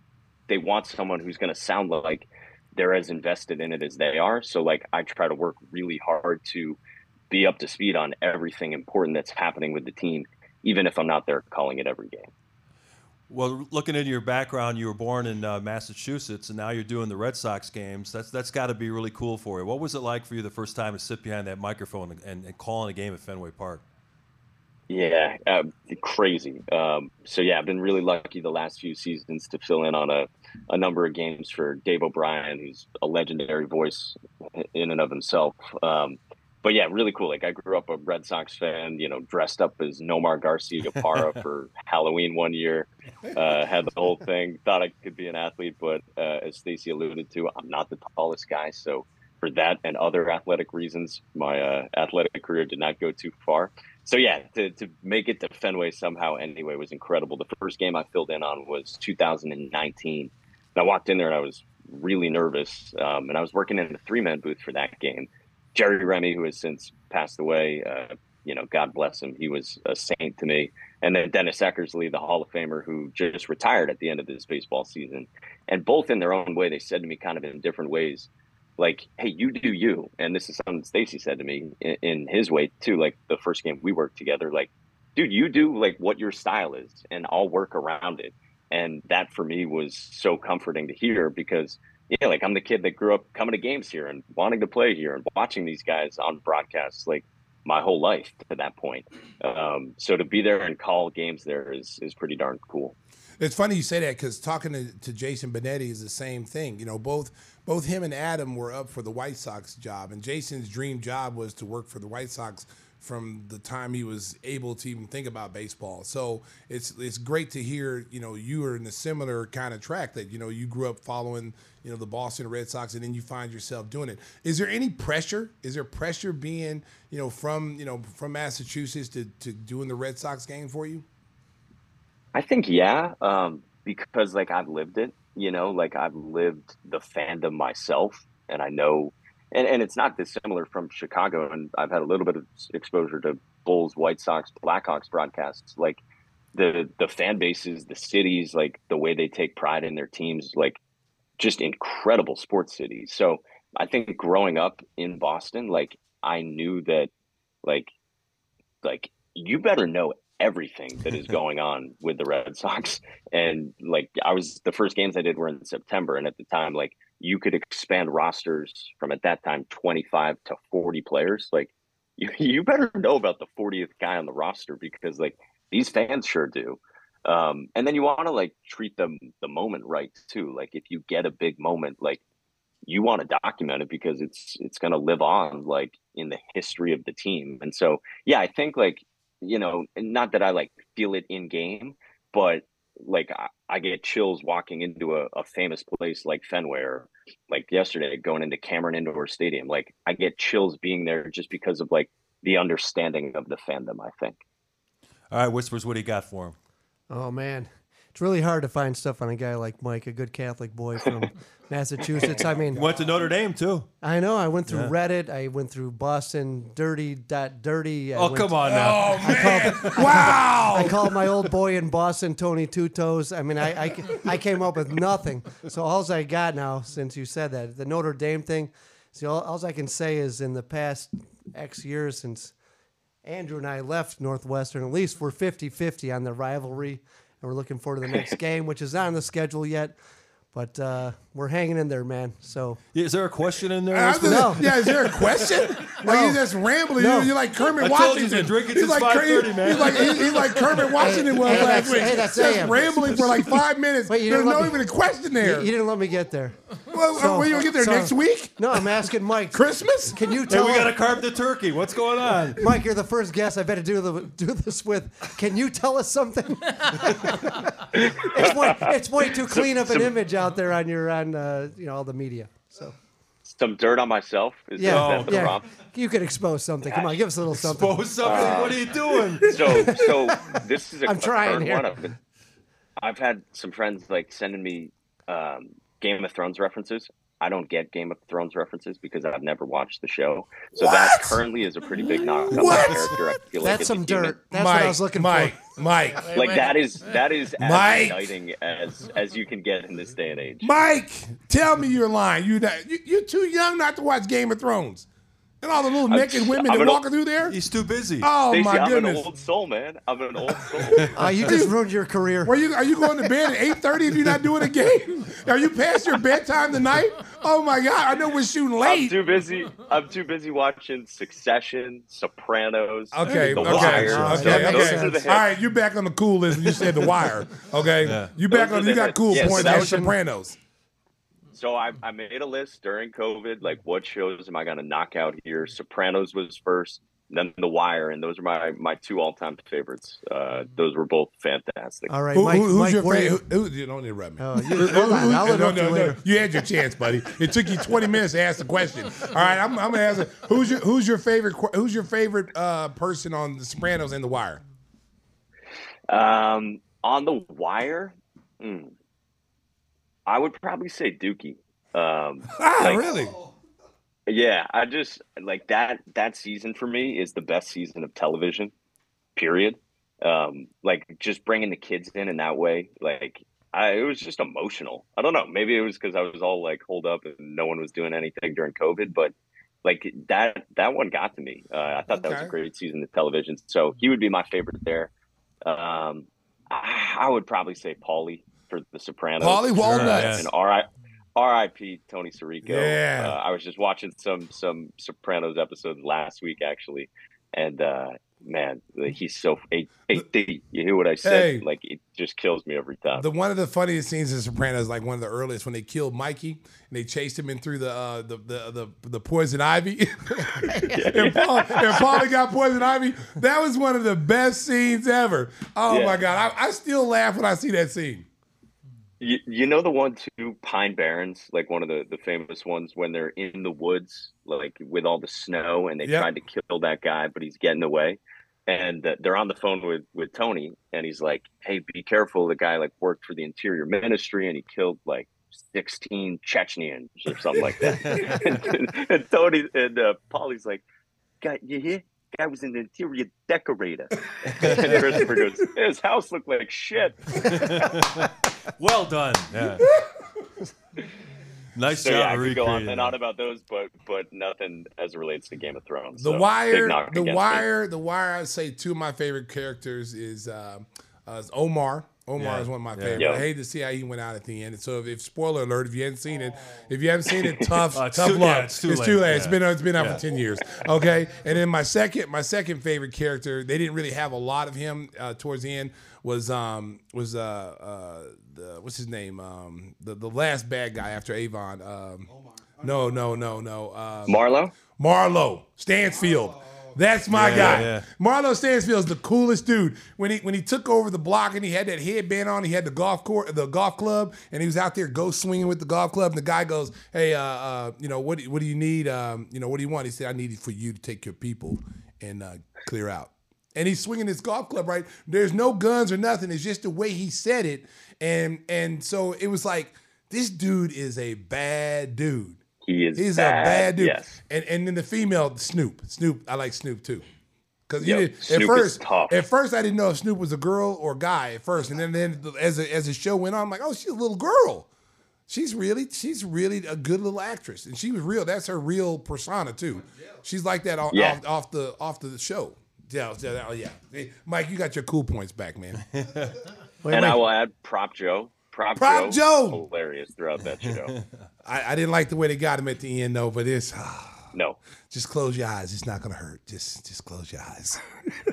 they want someone who's going to sound like they're as invested in it as they are. So like I try to work really hard to be up to speed on everything important that's happening with the team, even if I'm not there calling it every game. Well, looking into your background, you were born in uh, Massachusetts, and now you're doing the Red Sox games. That's that's got to be really cool for you. What was it like for you the first time to sit behind that microphone and, and calling a game at Fenway Park? Yeah, uh, crazy. Um, so yeah, I've been really lucky the last few seasons to fill in on a, a number of games for Dave O'Brien, who's a legendary voice in and of himself. Um, but yeah, really cool. Like I grew up a Red Sox fan, you know, dressed up as Nomar Garciaparra for Halloween one year. Uh, had the whole thing. Thought I could be an athlete, but uh, as Stacey alluded to, I'm not the tallest guy. So for that and other athletic reasons, my uh, athletic career did not go too far so yeah, to, to make it to Fenway somehow anyway was incredible. The first game I filled in on was 2019. And I walked in there and I was really nervous. Um, and I was working in the three man booth for that game. Jerry Remy, who has since passed away, uh, you know, God bless him. He was a saint to me. And then Dennis Eckersley, the Hall of Famer, who just retired at the end of this baseball season. And both in their own way, they said to me kind of in different ways, like, hey, you do you. And this is something Stacy said to me in, in, his way too. Like the first game we worked together, like, dude, you do like what your style is, and I'll work around it. And that for me was so comforting to hear because yeah, like I'm the kid that grew up coming to games here and wanting to play here and watching these guys on broadcasts like my whole life to that point. Um, so to be there and call games there is is pretty darn cool. It's funny you say that because talking to, to Jason Benetti is the same thing. You know, both both him and Adam were up for the White Sox job, and Jason's dream job was to work for the White Sox from the time he was able to even think about baseball. So it's it's great to hear, you know, you are in a similar kind of track that, you know, you grew up following, you know, the Boston Red Sox and then you find yourself doing it. Is there any pressure? Is there pressure being, you know, from, you know, from Massachusetts to, to doing the Red Sox game for you? I think yeah, um, because like I've lived it, you know, like I've lived the fandom myself, and I know, and and it's not dissimilar from Chicago, and I've had a little bit of exposure to Bulls, White Sox, Blackhawks broadcasts, like the the fan bases, the cities, like the way they take pride in their teams, like just incredible sports cities. So I think growing up in Boston, like I knew that, like, like you better know everything that is going on with the Red Sox. And like I was the first games I did were in September and at the time like you could expand rosters from at that time 25 to 40 players. Like you, you better know about the 40th guy on the roster because like these fans sure do. Um, and then you want to like treat them the moment right too. Like if you get a big moment, like you want to document it because it's it's going to live on like in the history of the team. And so yeah, I think like you know, not that I like feel it in game, but like I, I get chills walking into a, a, famous place like Fenway or like yesterday going into Cameron Indoor Stadium. Like I get chills being there just because of like the understanding of the fandom, I think. All right, Whispers, what do you got for him? Oh man. It's really hard to find stuff on a guy like Mike, a good Catholic boy from Massachusetts. I mean, Went to Notre Dame too. I know. I went through Reddit. I went through Boston Dirty dot Dirty. I Oh come to- on now. Oh man! wow! I called my old boy in Boston, Tony Two Toes. I mean, I, I, I came up with nothing. So all I got now, since you said that, the Notre Dame thing. See, all, all I can say is in the past X years since Andrew and I left Northwestern, at least we're 50-50 on the rivalry, and we're looking forward to the next game, which is not on the schedule yet. But uh, we're hanging in there, man. So Is there a question in there? I just- No. Yeah, is there a question? Like you just rambling. No. You're, you're like Kermit I told you Washington. drinking he's like, 5:30, man. He's like, he's, he's like Kermit Washington was hey, last that's- week. hey, that's just AM. rambling for like five minutes. Wait, There's no me- even a question there. you didn't let me get there. well, So- when you get there so- next week? No, I'm asking Mike. Christmas? Can you tell? Hey, we gotta carve the turkey. What's going on? Mike, you're the first guest I've had to do the, do this with. Can you tell us something? it's way it's way too clean of an image out there on your on uh, you know all the media. So Some dirt on myself. Is yeah, that the yeah. prompt? You could expose something. Come on, give us a little something. Expose something. what are you doing? So, so this is a, I'm a trying current here. one of it. I've had some friends like sending me um, Game of Thrones references. I don't get Game of Thrones references because I've never watched the show. So What? that currently is a pretty big knock on my What? character. I feel like That's as a some human. dirt. That's Mike, what I was looking Mike, for. Mike, Mike. Like that is that is as Mike. exciting as as you can get in this day and age. Mike, tell me you're lying. You, you you're too young not to watch Game of Thrones. And all the little naked women I'm that an walking through there. He's too busy. Oh Stacey, my I'm goodness. an old soul, man. I'm an old soul. Uh, you just ruined your career. Are you are you going to bed at eight thirty if you're not doing a game? Are you past your bedtime tonight? Oh my God! I know we're shooting late. I'm too busy. I'm too busy watching Succession, Sopranos. Okay, The okay, Wire. Okay, that makes okay. Those are the All you're back on the cool list. You said The Wire. Okay, you back Those on. You got hits. cool Yes, points. That's Succession. Sopranos. So I, I made a list during COVID, like what shows am I going to knock out here? Sopranos was first, then The Wire, and those are my my two all time favorites. Uh, those were both fantastic. All right, Who, Mike. who- who's Mike, your favorite? you- Who, who, you don't interrupt me. Oh, you, hold on, I'll no, no, you no. You had your chance, buddy. It took you 20 minutes to ask the question. All right, I'm, I'm gonna ask. it. Who's your Who's your favorite? Who's your favorite uh, person on The Sopranos and The Wire? Um, on The Wire, hmm, I would probably say Dookie. Um, Ah, Like- really? Yeah, I just like that that season for me is the best season of television. Period. Um, like just bringing the kids in in that way, like I, it was just emotional. I don't know. Maybe it was because I was all like holed up and no one was doing anything during COVID, but like that that one got to me. Uh, I thought that was a great season of television. So he would be my favorite there. Um, I, I would probably say Paulie for The Sopranos. Paulie Walnuts. yeah. and R.I. R.I.P. Tony Sirico. Yeah. Uh, I was just watching some some Sopranos episodes last week actually, and uh, man, he's so hey, hey, D, you hear what I said? Hey. Like it just kills me every time. The one of the funniest scenes in Sopranos, like one of the earliest, when they killed Mikey and they chased him in through the uh, the, the the the poison ivy, and, Paul, and Paulie got poison ivy. That was one of the best scenes ever. Oh Yeah. my god, I, I still laugh when I see that scene. You, you know the one too, Pine Barrens, like one of the, the famous ones when they're in the woods, like with all the snow, and they Yep. tried to kill that guy, but he's getting away. And uh, they're on the phone with with Tony, and he's like, "Hey, be careful! The guy like worked for the Interior Ministry, and he killed like sixteen Chechens or something like that." and, and Tony and uh, Paulie's like, "Guy, you hear? Guy was an interior decorator." and Christopher goes, "His house looked like shit." Well done. Yeah. nice So job. yeah, I could go on recreating and that. on about those, but but nothing as it relates to Game of Thrones. The So, Wire, the against me. Wire, the Wire. I'd say two of my favorite characters is, uh, uh, is Omar. Omar Yeah, is one of my yeah. favorites. Yeah. I hate to see how he went out at the end. So if, if spoiler alert, if you haven't seen it, if you haven't seen it, tough, Uh, tough too- luck. yeah, it's too It's late, too late. It's yeah. been it's been out Yeah. for ten years. Okay, and then my second my second favorite character, they didn't really have a lot of him uh, towards the end. Was um was uh uh the what's his name um the the last bad guy after Avon um no no no no um, Marlowe. Marlo Stansfield. That's my Yeah, guy. yeah. Marlo Stansfield's the coolest dude. When he when he took over the block and he had that headband on, he had the golf court, the golf club, and he was out there ghost swinging with the golf club. And the guy goes, "Hey, uh, uh, you know what? do- What do you need? Um, you know what do you want?" He said, "I need it for you to take your people and uh, clear out." and he's swinging his golf club right. There's no guns or nothing. It's just the way he said it, and and so it was like this dude is a bad dude. He is He's bad, a bad dude. Yes. And and then the female Snoop. Snoop, I like Snoop too. Cause you Yep, did, Snoop at is first, tough. at first I didn't know if Snoop was a girl or guy at first, and then then as a, as the show went on, I'm like, oh, she's a little girl. She's really she's really a good little actress, and she was real. That's her real persona too. She's like that off, Yeah. off, off the off the show. Yeah, yeah, oh, yeah. Hey, Mike, you got your cool points back, man. Wait, and I will add Prop Joe. Prop, Prop Joe! hilarious throughout that show. I, I didn't like the way they got him at the end though, but it's no, just close your eyes. It's not gonna hurt. Just just close your eyes.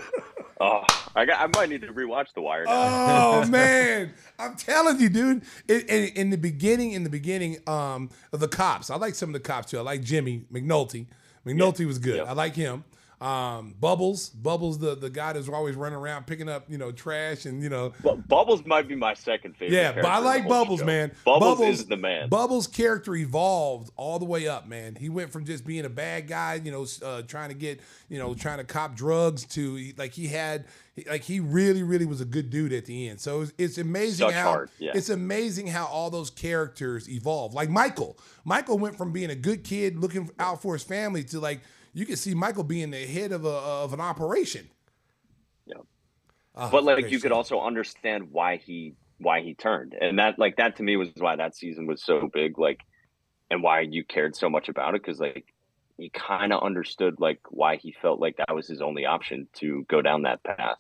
oh, I got. I might need to rewatch The Wire. Now. Oh man, I'm telling you, dude. In, in, in the beginning, in the beginning, um, of the cops, I like some of the cops too. I like Jimmy McNulty. McNulty was good. Yeah. I like him. Um, Bubbles, Bubbles, the the guy that's always running around picking up, you know, trash and you know. Bu- Bubbles might be my second favorite. Yeah, but I like Bubbles, show. man. Bubbles, is the man. Bubbles' character evolved all the way up, man. He went from just being a bad guy, you know, uh, trying to get, you know, trying to cop drugs to like he had, like he really, really was a good dude at the end. So it's, it's amazing Such how yeah. it's amazing how all those characters evolve. Like Michael, Michael went from being a good kid looking out for his family to like you can see Michael being the head of a of an operation. Yeah. Oh, but like you could also understand why he why he turned and that like that to me was why that season was so big like and why you cared so much about it because like you kind of understood like why he felt like that was his only option to go down that path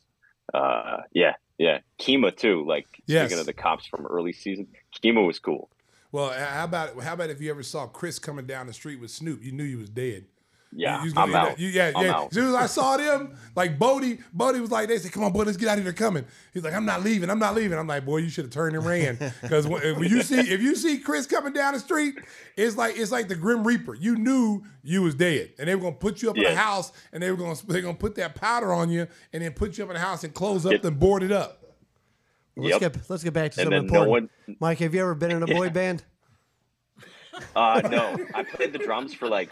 uh yeah yeah kima too like Yes. speaking of the cops from early season kima was cool Well, how about how about if you ever saw Chris coming down the street with Snoop, you knew he was dead. Yeah You- you i'm gonna- out you- yeah, I'm yeah. out. As soon as I saw them, like Bodie, Bodie was like, they said, "Come on, boy, let's get out of here." Coming. He's like, "I'm not leaving. I'm not leaving." I'm like, "Boy, you should have turned and ran." Because when, when you see if you see Chris coming down the street, it's like it's like the Grim Reaper. You knew you was dead, and they were gonna put you up in a house, and they were gonna they're gonna put that powder on you, and then put you up in a house and close up Yep. and board it up. Let's Yep. get let's get back to And something then no one- Mike, have you ever been in a boy band? Uh, no, I played the drums for like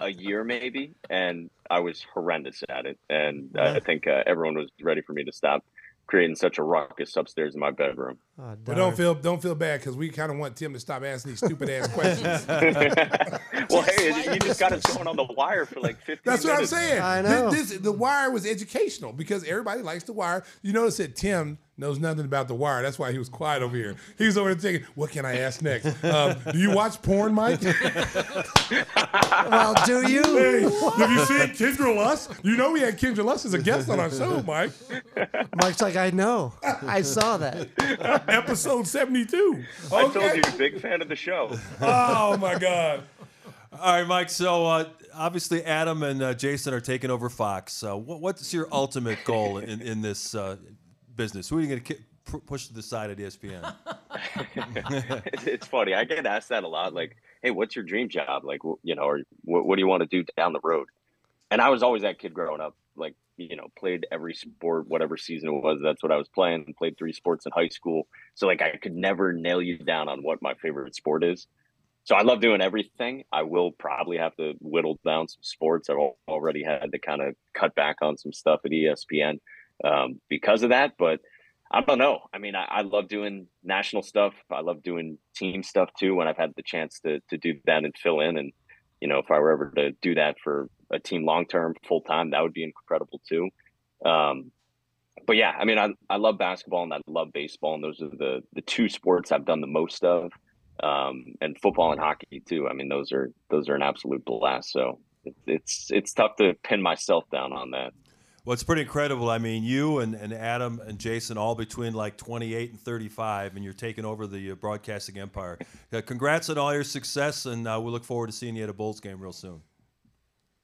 a year maybe, and I was horrendous at it. And I think uh, everyone was ready for me to stop creating such a ruckus upstairs in my bedroom. Oh, But don't feel don't feel bad because we kind of want Tim to stop asking these stupid ass questions. well, hey, you just got us going on the wire for like 15 That's what I'm saying. I This- know. This, the wire was educational because everybody likes the wire. You notice that Tim knows nothing about the wire. That's why he was quiet over here. He was over there thinking, "What can I ask next?" Um, do you watch porn, Mike? well, do you? hey, have you seen Kendra Lust? You know we had Kendra Lust as a guest on our show, Mike. Mike's like, I know. I saw that. Episode 72. I told you, big fan of the show. Oh my God. All right, Mike. So uh, obviously, Adam and uh, Jason are taking over Fox. Uh, what, what's your ultimate goal in, in this uh, business? Who are you going to ki- push to the side at ESPN? it's, it's funny. I get asked that a lot. Like, hey, what's your dream job? Like, you know, or what, what do you want to do down the road? And I was always that kid growing up. Like, you know, played every sport, whatever season it was. That's what I was playing. Played three sports in high school. So like, I could never nail you down on what my favorite sport is. So I love doing everything. I will probably have to whittle down some sports. I've already had to kind of cut back on some stuff at ESPN um, because of that. But I don't know. I mean, I, I love doing national stuff. I love doing team stuff too. When I've had the chance to to do that and fill in, and you know, if I were ever to do that for a team long term, full time, that would be incredible too. Um, but yeah, I mean, I I love basketball and I love baseball, and those are the the two sports I've done the most of, um, and football and hockey too. I mean, those are those are an absolute blast. So it, it's it's tough to pin myself down on that. Well, it's pretty incredible. I mean, you and, and Adam and Jason all between like 28 and 35, and you're taking over the uh, broadcasting empire. Uh, congrats on all your success, and uh, we look forward to seeing you at a Bulls game real soon.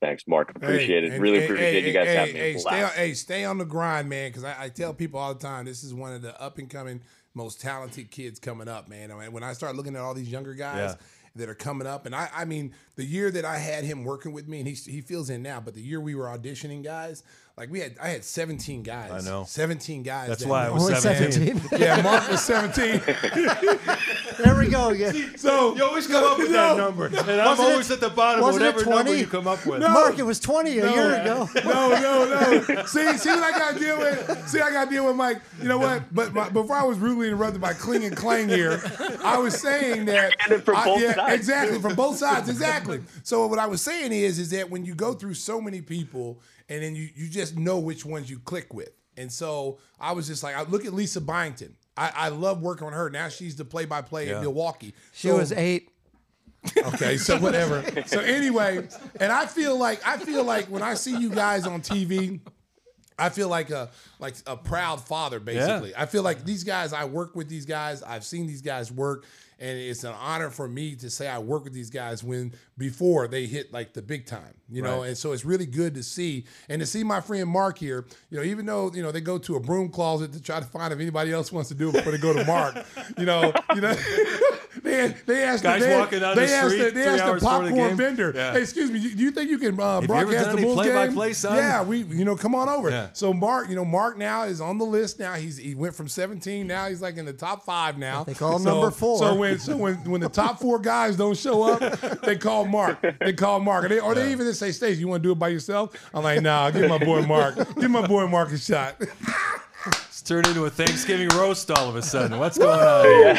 Thanks, Mark. Appreciate Hey, it. and- really hey, appreciate hey, you guys hey, having me. hey, stay on, hey, stay on the grind, man. Because I, I tell people all the time, this is one of the up and coming, most talented kids coming up, man. I mean, when I start looking at all these younger guys Yeah. that are coming up, and I, I mean, the year that I had him working with me, and he he feels in now, but the year we were auditioning guys, like we had, I had 17 guys. I know. 17 guys. That's that why I was Only 17. 17. Yeah, Mark was 17. there we go again. So You always come up with that number, and I'm Wasn't it- always at the bottom of wasn't it whatever number 20? you come up with. Mark, it was 20 a year ago. no, no, no. See, see what I got to deal with. See, I got to deal with Mike. You know what? But my, before I was rudely interrupted by Kling and Clang here, I was saying that. And from I- both yeah, sides, exactly from both sides, exactly. So what I was saying is, is that when you go through so many people, and then you you just know which ones you click with, and so I was just like, I look at Lisa Byington. I, I love working on her. Now she's the play-by-play Yeah. in Milwaukee. She So- was eight. Okay, so whatever. So anyway, and I feel like I feel like when I see you guys on TV, I feel like a like a proud father basically. I feel like these guys I work with these guys. I've seen these guys work and it's an honor for me to say I work with these guys when before they hit like the big time, you know. Right. And so it's really good to see and to see my friend Mark here. You know, even though you know they go to a broom closet to try to find if anybody else wants to do it before they go to Mark. You know, you know. They, they asked Guys the, they, walking down they the asked street the, they asked the hours before the popcorn vendor. Yeah. Hey, excuse me, do you think you can uh, Have you ever broadcast done the any Bulls game? play-by-play, son? Yeah, we you know come on over. Yeah. So Mark, you know Mark now is on the list. Now he's he went from 17. Now he's like in the top five now. They call him So- number four. So when so when when the top four guys don't show up, they call Mark. They call Mark, or they, or they even just say, "Stacey, you want to do it by yourself?" I'm like, "Nah, give my boy Mark, give my boy Mark a shot." It's turned into a Thanksgiving roast all of a sudden. What's going on?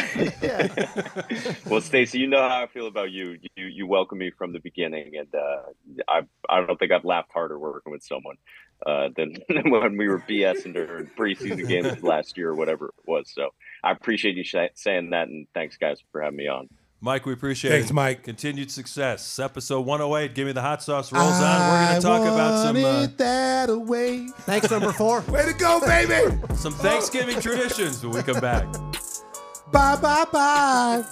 Well, Stacey, you know how I feel about you. You you welcome me from the beginning, and uh, I I don't think I've laughed harder working with someone uh, than when we were BSing during preseason games last year or whatever it was. So I appreciate you sh- saying that, and thanks guys for having me on. Mike, we appreciate Thanks, it. Thanks, Mike. Continued success. Episode 108. Give me the hot sauce rolls on. We're going to talk about some uh, wanted that away. Thanks, number four. Way to go, baby! some Thanksgiving traditions when we come back. Bye, bye, bye.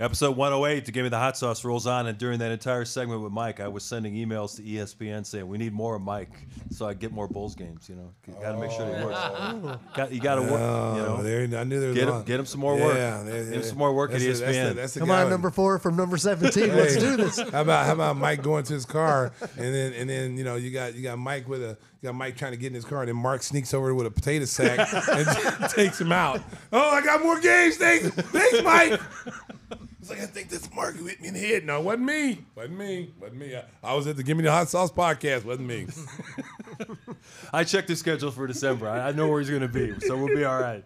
Episode 108 to Give Me the Hot Sauce rolls on, and during that entire segment with Mike, I was sending emails to ESPN saying we need more of Mike, so I get more Bulls games. You know, got to make sure he works. Oh. Got, you got to work. You Oh, know, there, I knew there was Get him- get him some more work. Yeah, Get him some more work at That's the- that's ESPN. the- that's the Come on, with- number four from number 17. Let's do this. How about how about Mike going to his car and then and then you know you got you got Mike with a you got Mike trying to get in his car and then Mark sneaks over with a potato sack and takes him out. Oh, I got more games. Thanks, thanks, Mike. It's like I think this Mark who hit me in the head. No, it wasn't me. Wasn't me. Wasn't me. I, I was at the Give Me the Hot Sauce podcast. Wasn't me. I checked the schedule for December. I, I know where he's going to be, so we'll be all right.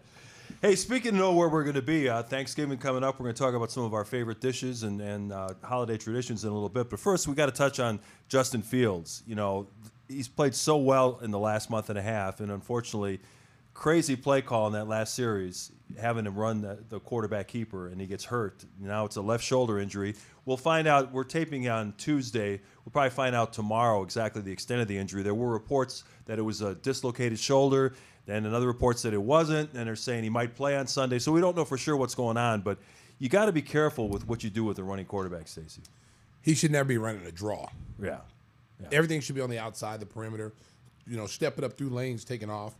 Hey, speaking of know where we're going to be, uh, Thanksgiving coming up. We're going to talk about some of our favorite dishes and, and uh, holiday traditions in a little bit. But first, we got to touch on Justin Fields. You know, he's played so well in the last month and a half, and unfortunately, crazy play call in that last series, having him run the, the quarterback keeper, and he gets hurt. Now it's a left shoulder injury. We'll find out. We're taping on Tuesday. We'll probably find out tomorrow exactly the extent of the injury. There were reports that it was a dislocated shoulder. Then another report said it wasn't, and they're saying he might play on Sunday. So we don't know for sure what's going on, but you got to be careful with what you do with a running quarterback, Stacy. He should never be running a draw. Yeah. Everything should be on the outside, the perimeter. You know, step it up through lanes, taking off.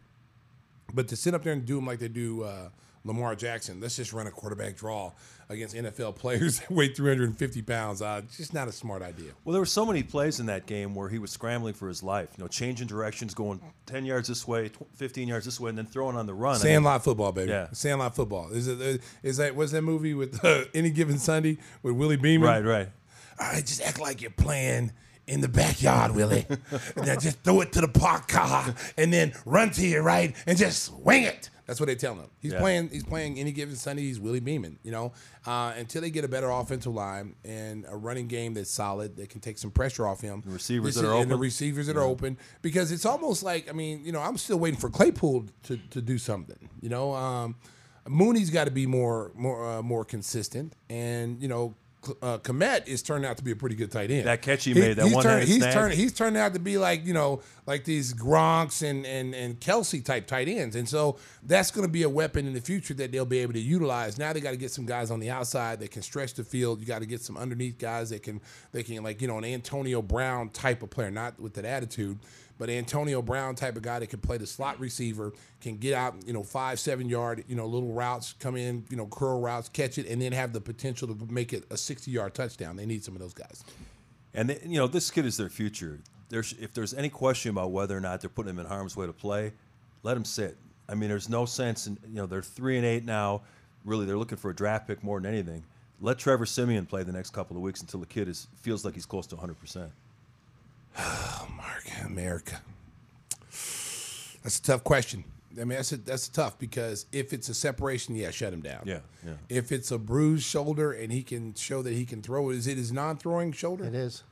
But to sit up there and do them like they do uh, Lamar Jackson, let's just run a quarterback draw against NFL players that weigh 350 pounds. Uh, just not a smart idea. Well, there were so many plays in that game where he was scrambling for his life. You know, changing directions, going 10 yards this way, 15 yards this way, and then throwing on the run. I mean, Sandlot football, baby. Yeah. Sandlot football. Is it? Is that? What's that movie with uh, Any Given Sunday with Willie Beeman? right, right. All right, just act like you're playing in the backyard, Willie. and then just throw it to the park car and then run to your right and just wing it. That's what they tell him. He's Yeah. playing. He's playing any given Sunday. He's Willie Beeman. You know, uh, until they get a better offensive line and a running game that's solid, that can take some pressure off him. The receivers that are and the open. receivers that are open. Because it's almost like I mean, you know, I'm still waiting for Claypool to, to do something. You know, um, Mooney's got to be more more uh, more consistent, and you know. Uh, Kmet is turning out to be a pretty good tight end. That catch he made, that he's one-handed turn- he's snag. turning he's turning out to be like you know like these Gronks and and and Kelce type tight ends, and so that's going to be a weapon in the future that they'll be able to utilize. Now they got to get some guys on the outside that can stretch the field. You got to get some underneath guys that can they can like you know an Antonio Brown type of player, not with that attitude. But Antonio Brown type of guy that can play the slot receiver, can get out, you know, five, seven yard, you know, little routes, come in, you know, curl routes, catch it, and then have the potential to make it a 60 yard touchdown. They need some of those guys. And they, you know, this kid is their future. There's, if there's any question about whether or not they're putting him in harm's way to play, let him sit. I mean, there's no sense in you know they're three and eight now. Really, they're looking for a draft pick more than anything. Let Trevor Siemian play the next couple of weeks until the kid is feels like he's close to 100. percent Ah, Mark, America. That's a tough question. I mean, that's a, that's tough because if it's a separation, yeah, shut him down. Yeah, yeah. If it's a bruised shoulder and he can show that he can throw, is it his non-throwing shoulder? It is.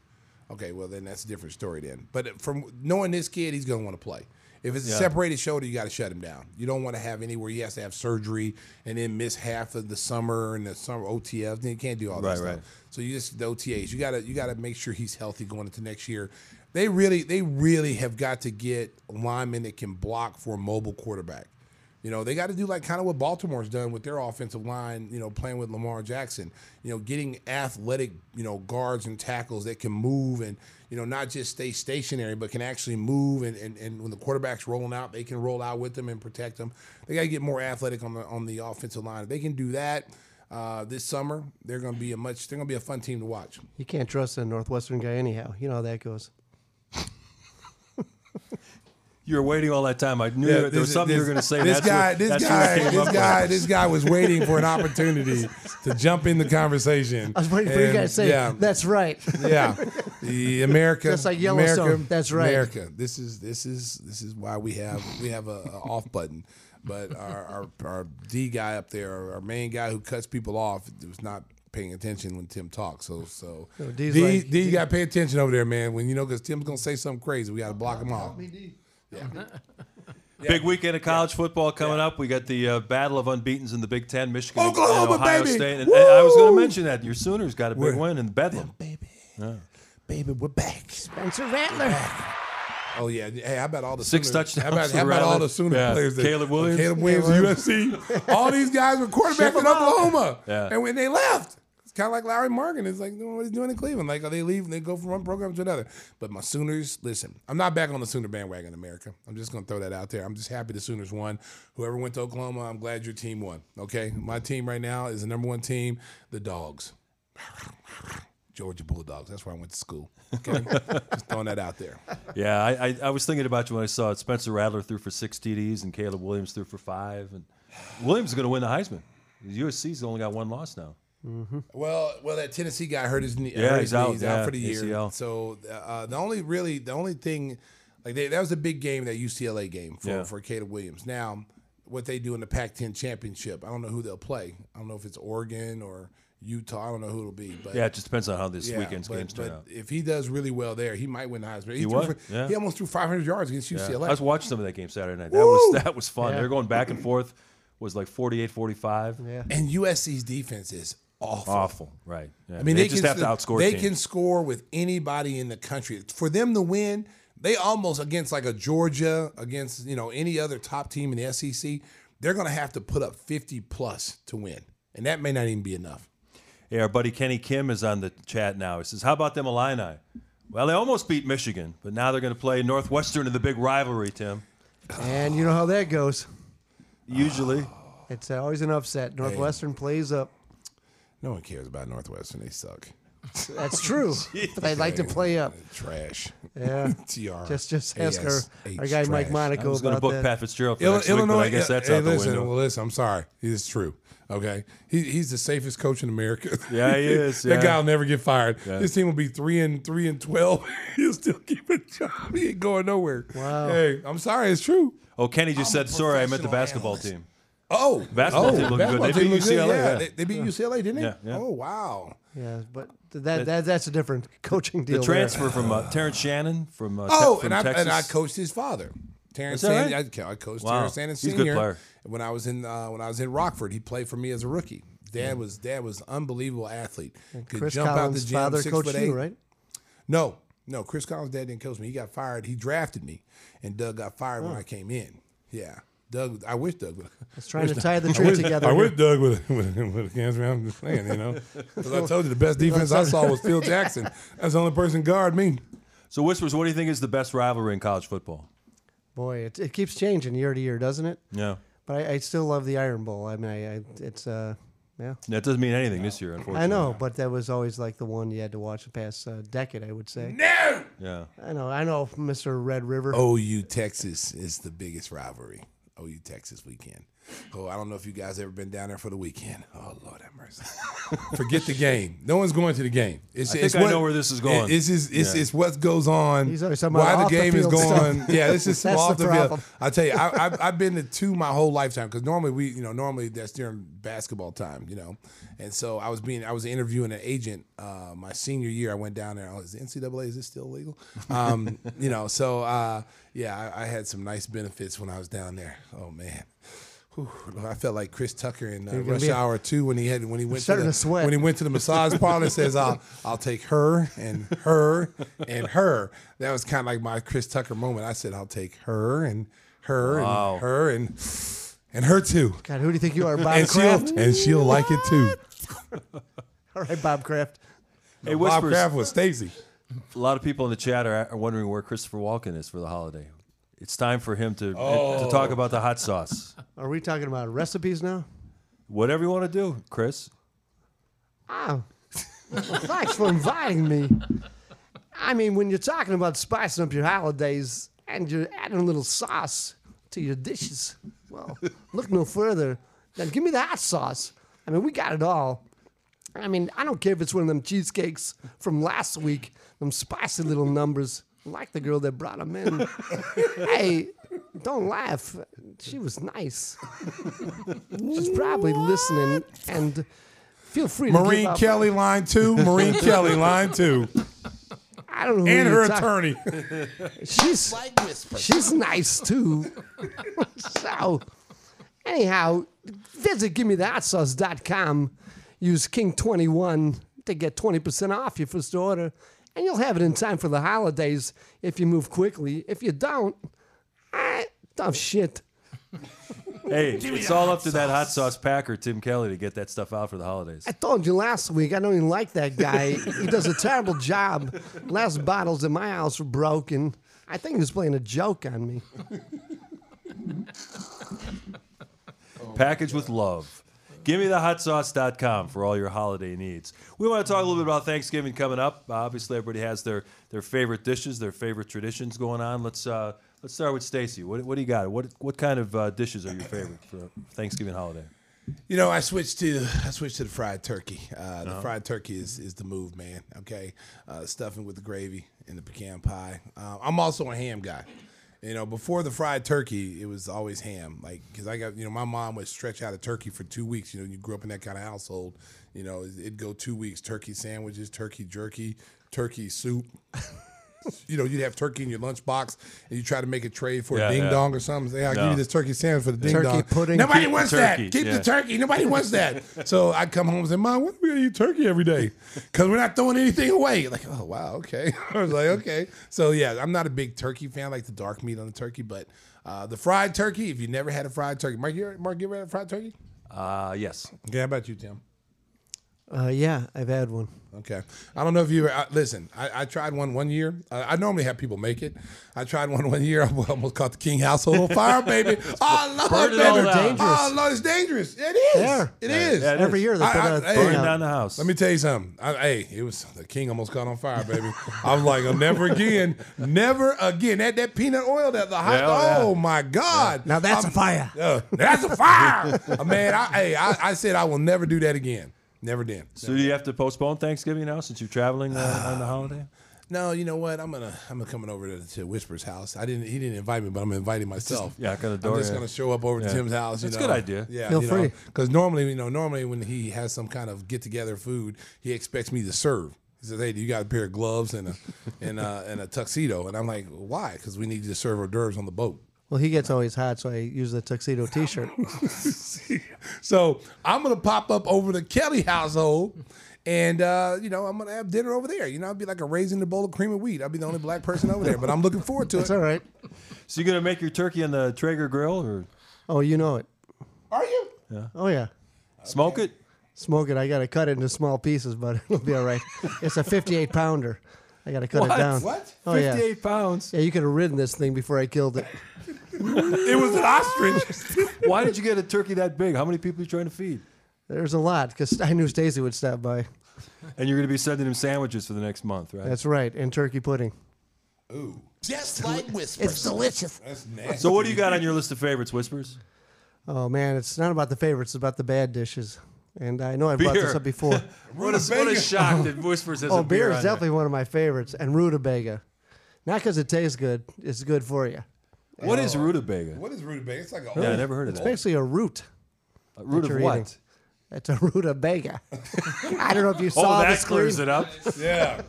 Okay, well then that's a different story then. But from knowing this kid, he's going to want to play. If it's a Yeah. separated shoulder, you got to shut him down. You don't want to have anywhere he has to have surgery and then miss half of the summer and the summer OTF. Then you can't do all that Right, stuff. right. So you just the OTAs. You gotta you gotta make sure he's healthy going into next year. They really they really have got to get linemen that can block for a mobile quarterback. You know, they got to do like kind of what Baltimore's done with their offensive line, you know, playing with Lamar Jackson. You know, getting athletic, you know, guards and tackles that can move and, you know, not just stay stationary, but can actually move. And, and, and when the quarterback's rolling out, they can roll out with them and protect them. They got to get more athletic on the on the offensive line. If they can do that uh, this summer, they're going to be a much they're going to be a fun team to watch. You can't trust a Northwestern guy anyhow. You know how that goes. You were waiting all that time. I knew there was this- something you were going to say. This that's guy, what, this that's what guy, this guy, with. this guy was waiting for an opportunity to jump in the conversation. I was waiting for you guys to say, yeah, that's right. yeah. The America, Just like Yellowstone, America, that's right. America. This is this is this is why we have we have a, a off button. But our, our our D guy up there, our, our main guy who cuts people off, was not paying attention when Tim talks. So so No, D's D, like- D, you got to pay attention over there, man. When you know because Tim's gonna say something crazy, we got to block him off. Big weekend of college football coming up. We got the uh, battle of unbeaten's in the Big Ten, Michigan, and Oklahoma, Ohio baby! State. And, and I was going to mention that your Sooners got a big We're- win in Bedlam. Baby, baby, we're back. Spencer Rattler. Oh yeah. Hey, how about all the Six Sooners- touchdowns How about, for how about all Rattler. the Sooner Yeah. players? That, Caleb Williams. Caleb Williams, USC. all these guys were quarterbacks in Oklahoma, Yeah. and when they left, it's kind of like Larry Morgan. It's like what he's doing in Cleveland. Like they leave and they go from one program to another. But my Sooners, listen, I'm not back on the Sooner bandwagon, America. I'm just gonna throw that out there. I'm just happy the Sooners won. Whoever went to Oklahoma, I'm glad your team won. Okay, my team right now is the number one team, the Dogs. Georgia Bulldogs. That's where I went to school. Okay, just throwing that out there. Yeah, I, I, I was thinking about you when I saw it. Spencer Rattler threw for six TDs and Caleb Williams threw for five. And Williams is going to win the Heisman. USC's only got one loss now. Well, well, that Tennessee guy hurt his knee. Yeah, hurt he's his out, knee. He's out for the year. ACL. So uh, the only really the only thing, like they, that was a big game, that UCLA game for Yeah. for Caleb Williams. Now, what they do in the Pac-10 championship, I don't know who they'll play. I don't know if it's Oregon or Utah. I don't know who it'll be. But Yeah, it just depends on how this yeah, weekend's but, games turn but out. if he does really well there, he might win the Heisman. He, He threw yeah. he almost threw 500 yards against Yeah. UCLA. I was watching some of that game Saturday night. That Woo! was that was fun. Yeah. They're going back and forth. Was like 48-45. Yeah. and USC's defense is awful. Awful, right? Yeah. I mean, they, they, just can, have to outscore. They teams. can score with anybody in the country. For them to win, they almost against like a Georgia, against you know any other top team in the SEC, they're going to have to put up fifty plus to win, and that may not even be enough. Yeah, our buddy Kenny Kim is on the chat now. He says, "How about them Illini? Well, they almost beat Michigan, but now they're going to play Northwestern in the big rivalry. Tim, And you know how that goes. usually, It's always an upset. Northwestern plays up. No one cares about Northwestern; they suck. That's true. but they like to play up. Trash. Yeah. Tr. Just just ask our, our guy Mike trash. Monaco I was going to about book that. Pat Fitzgerald for Ill- next week, but I guess that's hey, out the listen, window. Well, listen, I'm sorry. It's true. Okay, he, he's the safest coach in America. Yeah, he is, that yeah. guy will never get fired. Yeah. His team will be three and three and twelve. He'll still keep a job. He ain't going nowhere. Wow. Hey, I'm sorry. It's true. oh, Kenny just I'm said, "Sorry, I meant the basketball analyst. team." Oh, Basketball oh, team looking good. basketball They beat looked good, UCLA, Yeah, yeah. They, they beat UCLA, didn't they? Yeah, yeah. Oh wow. Yeah, but that, that that's a different coaching deal. The there. transfer from uh, Terrence Shannon from uh, Oh, te- from and I Texas. and I coached his father, Terrence Is that Sanders. I, I coached Wow. Terrence Sanders He's a good player. When I was in uh, when I was in Rockford, he played for me as a rookie. Dad was dad was unbelievable athlete. Could Chris jump out the Collins' gym, father six coached foot eight. you, right? No, no. Chris Collins' dad didn't coach me. He got fired. He drafted me, and Doug got fired when I came in. Yeah, Doug. I wish Doug would. It's trying to tie the I tree together. I wish Doug would would would cancel. I'm just saying, you know, because I told you the best defense I saw was Phil Jackson. That's the only person guard me. So, Whispers, what do you think is the best rivalry in college football? Boy, it, it keeps changing year to year, doesn't it? Yeah. But I, I still love the Iron Bowl. I mean, I, I it's uh, Yeah. That doesn't mean anything this year, unfortunately. I know, but that was always like the one you had to watch the past uh, decade, I would say. No. Yeah. I know, I know, Mr. Red River. OU Texas is the biggest rivalry. Oh, OU Texas weekend. Oh, I don't know if you guys ever been down there for the weekend. Oh Lord have mercy. Forget the game. No one's going to the game. It's, I think it's I know where this is going. It's it's, it's, Yeah. it's what goes on. He's always talking why the off the game is going. stuff. Yeah, this is That's off the the, field. problem. I tell you, I, I've, I've been to two my whole lifetime because normally we, you know, normally that's during basketball time, you know, and so I was being, I was interviewing an agent uh, my senior year. I went down there. Oh, is the NCAA is this still legal? Um, you know, so uh, yeah, I, I had some nice benefits when I was down there. Oh man. Whew, I felt like Chris Tucker in uh, Rush be a- Hour Two when he had when he went to the, to sweat. when he went to the massage parlor and says, "I'll I'll take her and her and her." That was kind of like my Chris Tucker moment. I said, "I'll take her and her Wow. and her and and her too, God, who do you think you are, Bob and Kraft? she'll and she'll like it too." All right, Bob Kraft. Hey, Bob Whispers, Kraft was Stacy. a lot of people in the chat are, are wondering where Christopher Walken is for the holiday. It's time for him to to talk oh. about the hot sauce. Are we talking about recipes now? Whatever you want to do, Chris. Oh, well, thanks for inviting me. I mean, when you're talking about spicing up your holidays and you're adding a little sauce to your dishes, well, look no further than give me the hot sauce. I mean, we got it all. I mean, I don't care if it's one of them cheesecakes from last week, them spicy little numbers, like the girl that brought them in. hey, don't laugh. She was nice. She's probably listening, and feel free to Marine give up- Kelly line two. Marine Kelly line two, I don't know who and her talk- attorney. She's she's nice too. so, anyhow, visit GimmeTheHotSauce.com. Use King21 to get 20% off your first order, and you'll have it in time for the holidays if you move quickly. If you don't, ah, tough shit. Hey, it's all up to that hot sauce packer, Tim Kelly, to get that stuff out for the holidays. I told you last week, I don't even like that guy. he does a terrible job. Last bottles in my house were broken. I think he was playing a joke on me. Package with love. Give me the hotsauce.com for all your holiday needs. We want to talk a little bit about Thanksgiving coming up. Obviously, everybody has their, their favorite dishes, their favorite traditions going on. Let's uh, let's start with Stacy. What, what do you got? What what kind of uh, dishes are your favorite for Thanksgiving holiday? You know, I switched to I switched to the fried turkey. Uh, the fried turkey is, is the move, man. Okay, uh, stuffing with the gravy and the pecan pie. Uh, I'm also a ham guy. You know, before the fried turkey, it was always ham. Like, because I got you know, my mom would stretch out a turkey for two weeks. You know, you grew up in that kind of household. You know, it'd go two weeks: turkey sandwiches, turkey jerky, turkey soup. You know, you'd have turkey in your lunchbox, and you try to make a trade for Yeah, a ding yeah. dong or something. Say, I'll give you this turkey sandwich for the ding Turkey dong. pudding. Nobody Keep the wants turkey, that. Keep yeah. the turkey. Nobody wants that. So I'd come home and say, Mom, when are we gonna eat turkey every day? Because we're not throwing anything away. Like, oh wow, okay. I was like, okay. So yeah, I'm not a big turkey fan. I like the dark meat on the turkey, but uh, the fried turkey. If you never had a fried turkey, Mark, you ever, Mark, you ever had a fried turkey? Uh, yes. Okay, how about you, Tim? Uh, yeah, I've had one. Okay. I don't know if you ever, uh, listen, I, I tried one one year. Uh, I normally have people make it. I tried one one year. I almost caught the King household on fire, baby. Oh, Lord, Burn it baby. all down. Dangerous. Oh, Lord, it's dangerous. It is. Yeah. It is. Yeah, it Every is. year they I- put I- a hey, thing Burn out. down the house. Let me tell you something. I, hey, it was the king almost caught on fire, baby. I was like, oh, never again, never again. That that peanut oil, that the hot. Yeah, oh, oh yeah. my God! Now that's a fire. Uh, that's a fire, man. I, hey, I, I said I will never do that again. Never did. So do you have to postpone Thanksgiving now since you're traveling uh, on the holiday? No, you know what? I'm gonna I'm gonna coming over to, to Whisper's house. I didn't he didn't invite me, but I'm inviting myself. yeah, knock on the I'm just yeah. gonna show up over to Tim's house. You That's a good idea. Yeah, Feel you free. Because normally, you know, normally when he has some kind of get together food, he expects me to serve. He says, "Hey, do you got a pair of gloves and a and a, and a tuxedo?" And I'm like, "Why? Because we need to serve hors d'oeuvres on the boat." Well, he gets always hot, so I use the tuxedo T-shirt. So I'm gonna pop up over the Kelly household. And uh, you know, I'm gonna have dinner over there. You know, I'll be like a raisin in a bowl of cream and wheat. I'll be the only black person over there, but I'm looking forward to it. It's all right. So you're gonna make your turkey on the Traeger grill or Oh, you know it. Are you? yeah, Oh yeah. smoke it? Smoke it. I got to cut it into small pieces, but it'll be all right. It's a 58 pounder. I got to cut What? it down. What? Oh yeah. 58 pounds. Yeah, you could have ridden this thing before I killed it. It was an ostrich. Why did you get a turkey that big? How many people are you trying to feed? There's a lot because I knew Stacy would stop by. And you're going to be sending him sandwiches for the next month, right? That's right, and turkey pudding. Ooh, Just like whispers. It's delicious. that's nasty. so what do you got on your list of favorites, Whispers? Oh man, it's not about the favorites; it's about the bad dishes. And I know I brought this Beer. up before. What a, what a shock that Whispers has oh, a beer, beer is on there. definitely one of my favorites, and rutabaga. Not because it tastes good; it's good for you. What is oh. rutabaga? What is rutabaga? It's like a Yeah, I never heard of it. It's that. basically a root. A root that of you're what? eating. It's a rutabaga. I don't know if you oh, saw Oh, the that screen. clears it up. Yeah.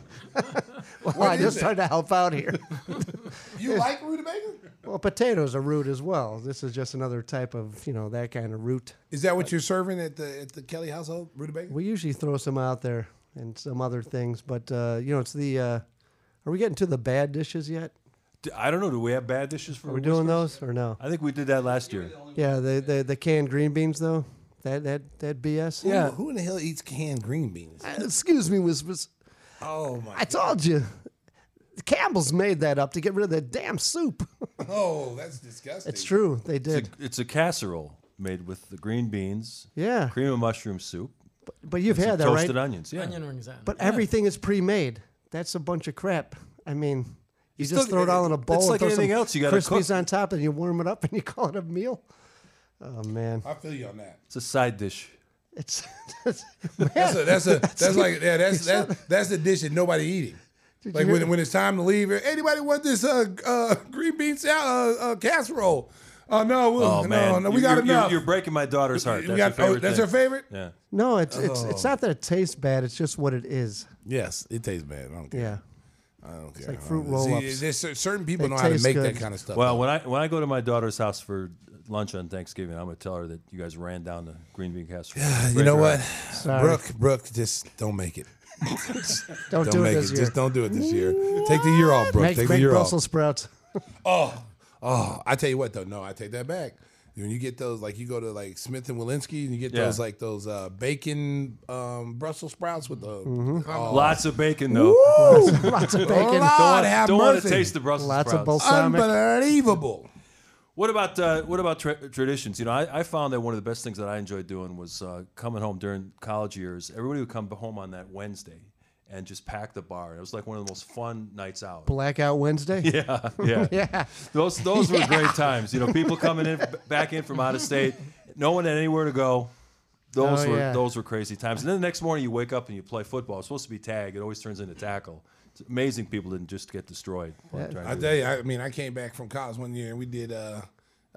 Well, I is just it? tried to help out here. You like rutabaga? Well, potatoes are root as well. This is just another type of, you know, that kind of root. Is that what you're serving at the at the Kelly household? Rutabaga? We usually throw some out there and some other things, but uh, you know, it's the. Uh, are we getting to the bad dishes yet? D- I don't know. Do we have bad dishes for Are we doing those or no? I think we did that last year. Yeah, the the, the canned green beans though. That that that BS. Yeah. Who in the hell eats canned green beans? Uh, Excuse me, Whispers. Oh my! I told you. Campbell's made that up to get rid of that damn soup. Oh, that's disgusting. it's true. They It's did. a, it's a casserole made with the green beans, Yeah. cream of mushroom soup, But you've had that, right? toasted onions. Yeah. Onion rings on. But everything is pre-made. That's a bunch of crap. I mean, you still- just throw it all in a bowl it's and like throw anything some else, you gotta Crispies cook. on top, and you warm it up, and you call it a meal. Oh man, I feel you on that. It's a side dish. it's, That's a, that's a that's like yeah that's that's that's the dish that nobody eating. Like when, when it's time to leave, anybody want this uh, uh, green bean salad uh, uh, casserole? Uh, no, we- Oh no, man, no, we got you're, you're- You're breaking my daughter's heart. We got- her favorite. oh, that's thing. her favorite. Yeah. no, it's it's Oh. it's not that it tastes bad. It's just what it is. Yes, it tastes bad. I don't care. Yeah, I don't care. like fruit See, roll-ups. there's certain people They know how to make good. that kind of stuff. Well, when I when I go to my daughter's house for lunch on Thanksgiving, I'm gonna tell her that you guys ran down the green bean casserole. Yeah, you know what. Sorry. Brooke, Brooke, just don't make it. don't, Don't do it this it. year. Just don't do it this year. Take the year off, Brooke. make Take the year Brussels off. sprouts. Oh, oh! I tell you what, though. No, I take that back. When you get those, like you go to like Smith and Wollensky, and you get Yeah. those like those uh, bacon um, Brussels sprouts with the oh, Lots of bacon though. Lots of bacon. Lord Don't, don't want to taste the Brussels Lots of sprouts. balsamic. unbelievable. What about uh, what about tra- traditions? You know, I, I found that one of the best things that I enjoyed doing was uh, coming home during college years. Everybody would come home on that Wednesday and just pack the bar. It was like one of the most fun nights out. Blackout Wednesday. Yeah, yeah, Yeah. Those those were great times. You know, people coming in back in from out of state, no one had anywhere to go. Those Oh, were yeah. those were crazy times. And then the next morning you wake up and you play football. It's supposed to be tag. It always turns into tackle. It's amazing people didn't just get destroyed. while I tell you, I mean, I came back from college one year and we did uh,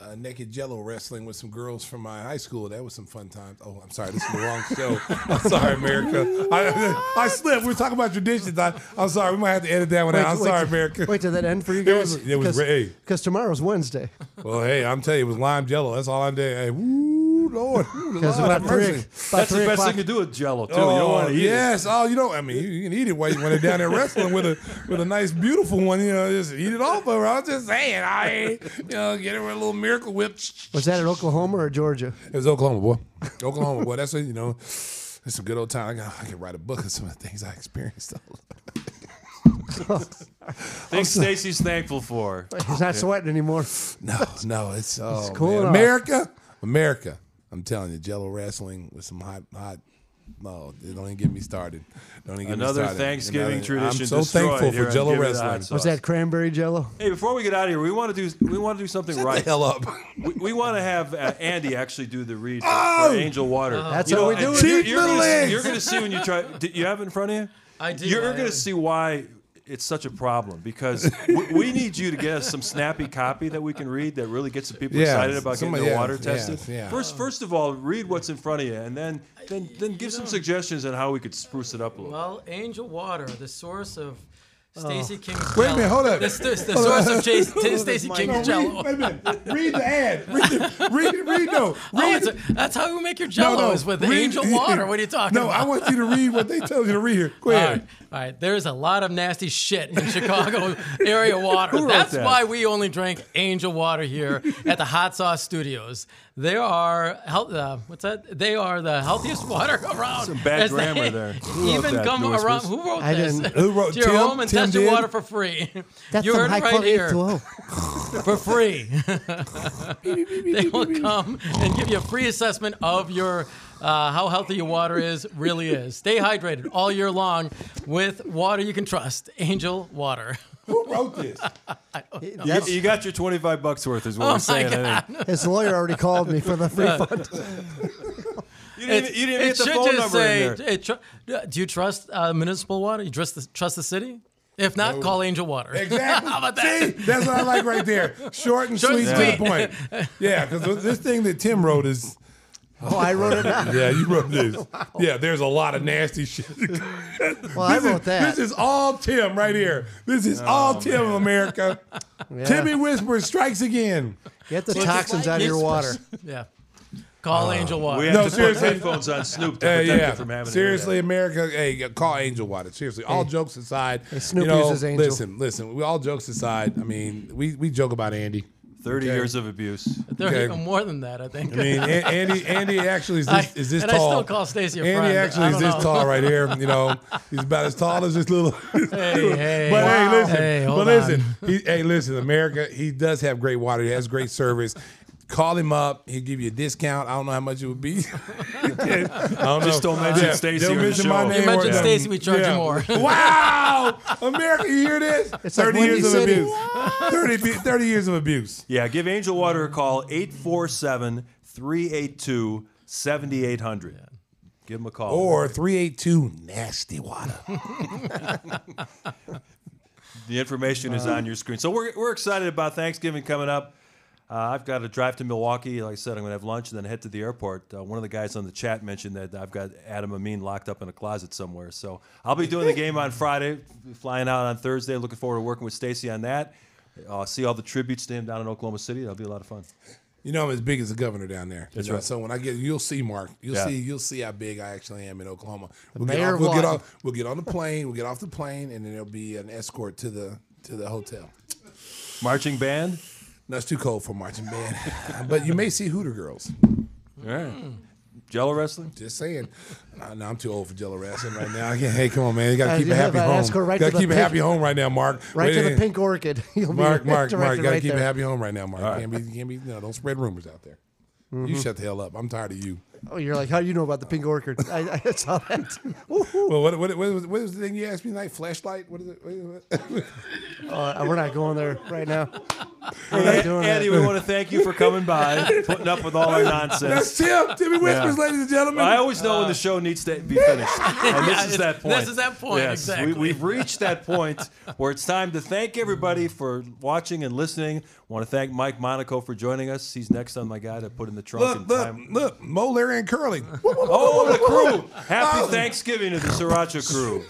uh, naked Jello wrestling with some girls from my high school. That was some fun times. Oh, I'm sorry, this is the wrong show. I'm sorry, America. I, I slipped. We were talking about traditions. I, I'm sorry. We might have to edit that one out. I'm wait, sorry, America. Wait till that end for you It guys. was- it was re- hey. because tomorrow's Wednesday. Well, hey, I'm telling you, it was lime Jello. That's all I did. Hey, woo, Lord, Ooh, Because Lord, about have three, mercy. That's three the best o'clock. thing to do with Jello too. Oh, you don't oh, want to eat it. yes. Oh, you know, I mean, you, you can eat it while when they're down there wrestling with a with a nice, beautiful one. You know, just eat it off of her. I was just saying, I, you know, get her with a little miracle whip. Was that in Oklahoma or Georgia? It was Oklahoma, boy. Oklahoma, boy. That's what you know. It's some good old time. I, got, I can write a book of some of the things I experienced. Things Stacy's thankful for. He's not sweating anymore. No, no, it's oh cooling man. America, America. I'm telling you, Jello wrestling with some hot, hot. No, don't even get me started. Don't even get me Another started. Thanksgiving Another- tradition I'm so thankful for Jello Give Me the Hot wrestling. Sauce. Was that cranberry jello? Hey, before we get out of here, we want to do we want to do something Shut right. the hell up. We, we want to have uh, Andy actually do the read for, Oh! for Angel Water. That's You how know, we do and it. You're, Cheap you're gonna, see- you're gonna see when you try. Do you have it in front of you? I do. You're I going to am. see why it's such a problem because we, we need you to get us some snappy copy that we can read that really gets some people Yeah, excited about getting their yeah, water yeah, tested. yeah. First, first of all, read what's in front of you, and then then then give some suggestions on how we could spruce it up a little. Well, Angel Water, the source of Stacey King's Wait a minute, hold up. The, the, the source of No, King's No, Jello. read, wait a minute. Read the ad. Read, the, read, read, no. Oh, Read, it's a, that's how we make your Jello is with read- Angel Water. What are you talking no, about? No, I want you to read what they tell you to read here. Go ahead. right, all right. There's a lot of nasty shit in Chicago area water. That's that? why we only drink Angel Water here at the Hot Sauce Studios. They are health. Uh, what's that? They are the healthiest water around. Some bad grammar there. Who even that, come New around. Whispers? Who wrote I this? didn't. Who wrote to your Tim? home and Tim test your water for free. That's you heard high it right here H2O. for free. they will come and give you a free assessment of your uh, how healthy your water is really is. Stay hydrated all year long with water you can trust. Angel Water. Who wrote this? You, That's- you got your 25 bucks worth, is what Oh we're my saying. I think. His lawyer already called me for the refund. You didn't, even- you didn't it get the phone just number say, in there. it tr- do you trust uh, municipal water? You trust the, trust the city? If not, call Angel Water. Exactly. How about that? See, that's what I like right there. Short and Short sweet and to the point. Yeah, because this thing that Tim wrote is. Oh, I wrote it down. Yeah, you wrote this. Yeah, there's a lot of nasty shit. Well, I This is- wrote that. This is all Tim right here. This is all Tim of America. Yeah. Timmy Whisper strikes again. Get the toxins out of your water. Yeah. Call Angel Water. We have No, to seriously. put headphones on Snoop to Uh, yeah, it from having an seriously, America. Hey, call Angel Water. Seriously, all jokes aside. Snoop you know, uses Angel. Listen, listen. We all jokes aside. I mean, we we joke about Andy. Internet. 30 years of abuse. There Okay. even more than that, I think. I mean, A- Andy. Andy actually is I- this, is this and I tall. still call Stacey a Andy friend. actually is this know. tall right here. You know, he's about as tall as this little. Hey, hey. But hey, listen. Hey, but listen. on. He, hey, listen. America. He does have great water. He has great service. Call him up. He'll give you a discount. I don't know how much it would be. I don't know. Just don't mention Stacy. don't on the mention my show. name You mention or- Stacey, we charge you more. wow, America, you hear this? It's like 30 Windy years of City. abuse. 30, be- 30 years of abuse. Yeah, give Angel Water a call, 847 382 7800. Give him a call. Or 382 nasty water. The information is on your screen. So we're, we're excited about Thanksgiving coming up. Uh, I've got to drive to Milwaukee. Like I said, I'm going to have lunch and then head to the airport. Uh, one of the guys on the chat mentioned that I've got Adam Amin locked up in a closet somewhere. So I'll be doing the game on Friday, flying out on Thursday. Looking forward to working with Stacy on that. Uh, see all the tributes to him down in Oklahoma City. That'll be a lot of fun. You know I'm as big as the governor down there. That's You know, right. So when I get, you'll see Mark. You'll Yeah. see. You'll see how big I actually am in Oklahoma. We'll mayor get off. We'll get off. We'll get on the plane. We'll get off the plane, and then there'll be an escort to the to the hotel. Marching band. No, it's too cold for marching band, but you may see Hooter girls. All right. Jello wrestling. Just saying. No, no, I'm too old for Jello wrestling right now. I can't, hey, come on, man. You got to keep a have happy an home. escort right got to to the keep a happy home right now, Mark. Right Wait, to the pink orchid. You'll Mark, be Mark, Mark. Got to right keep a happy home right now, Mark. Can't be, can't be. No, don't spread rumors out there. You mm-hmm. shut the hell up. I'm tired of you. Oh, you're like, how do you know about the pink orchid? I, I saw that. Well, what, what, what, was, what was the thing you asked me tonight? Flashlight? What is it? What is it? Uh, we're not going there right now. We're not doing Andy, that. we want to thank you for coming by, putting up with all our nonsense. That's nonsense. Tim. Timmy Whispers, Yeah. ladies and gentlemen. I always know when the show needs to be finished. And this is that point. This is that point, Yes, exactly. We, we've reached that point where it's time to thank everybody for watching and listening. I want to thank Mike Monaco for joining us. He's next on my guy to put in the trunk look, in look, time. look. Mo, Larry, and Curly. Oh, the crew! Happy Oh. Thanksgiving to the Sriracha crew.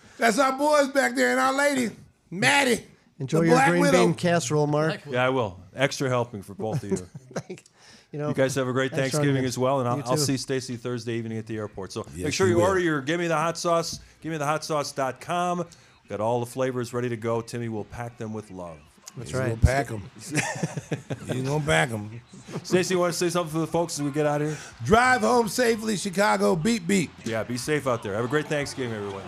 That's our boys back there and our lady, Maddie. Enjoy the your Black green Widow. bean casserole, Mark. Yeah, I will. Extra helping for both of you. Thank You know, You guys have a great Thanks Thanksgiving having as well, and I'll, You I'll too. see Stacy Thursday evening at the airport. So Yes, make sure you you will. order your Give Me the Hot Sauce, Give Me the Sauce.com. Got all the flavors ready to go. Timmy will pack them with love. That's He's right. gonna pack them. He's gonna pack them. Stacy, you want to say something for the folks as we get out of here? Drive home safely, Chicago. Beep beep. Yeah, be safe out there. Have a great Thanksgiving, everyone.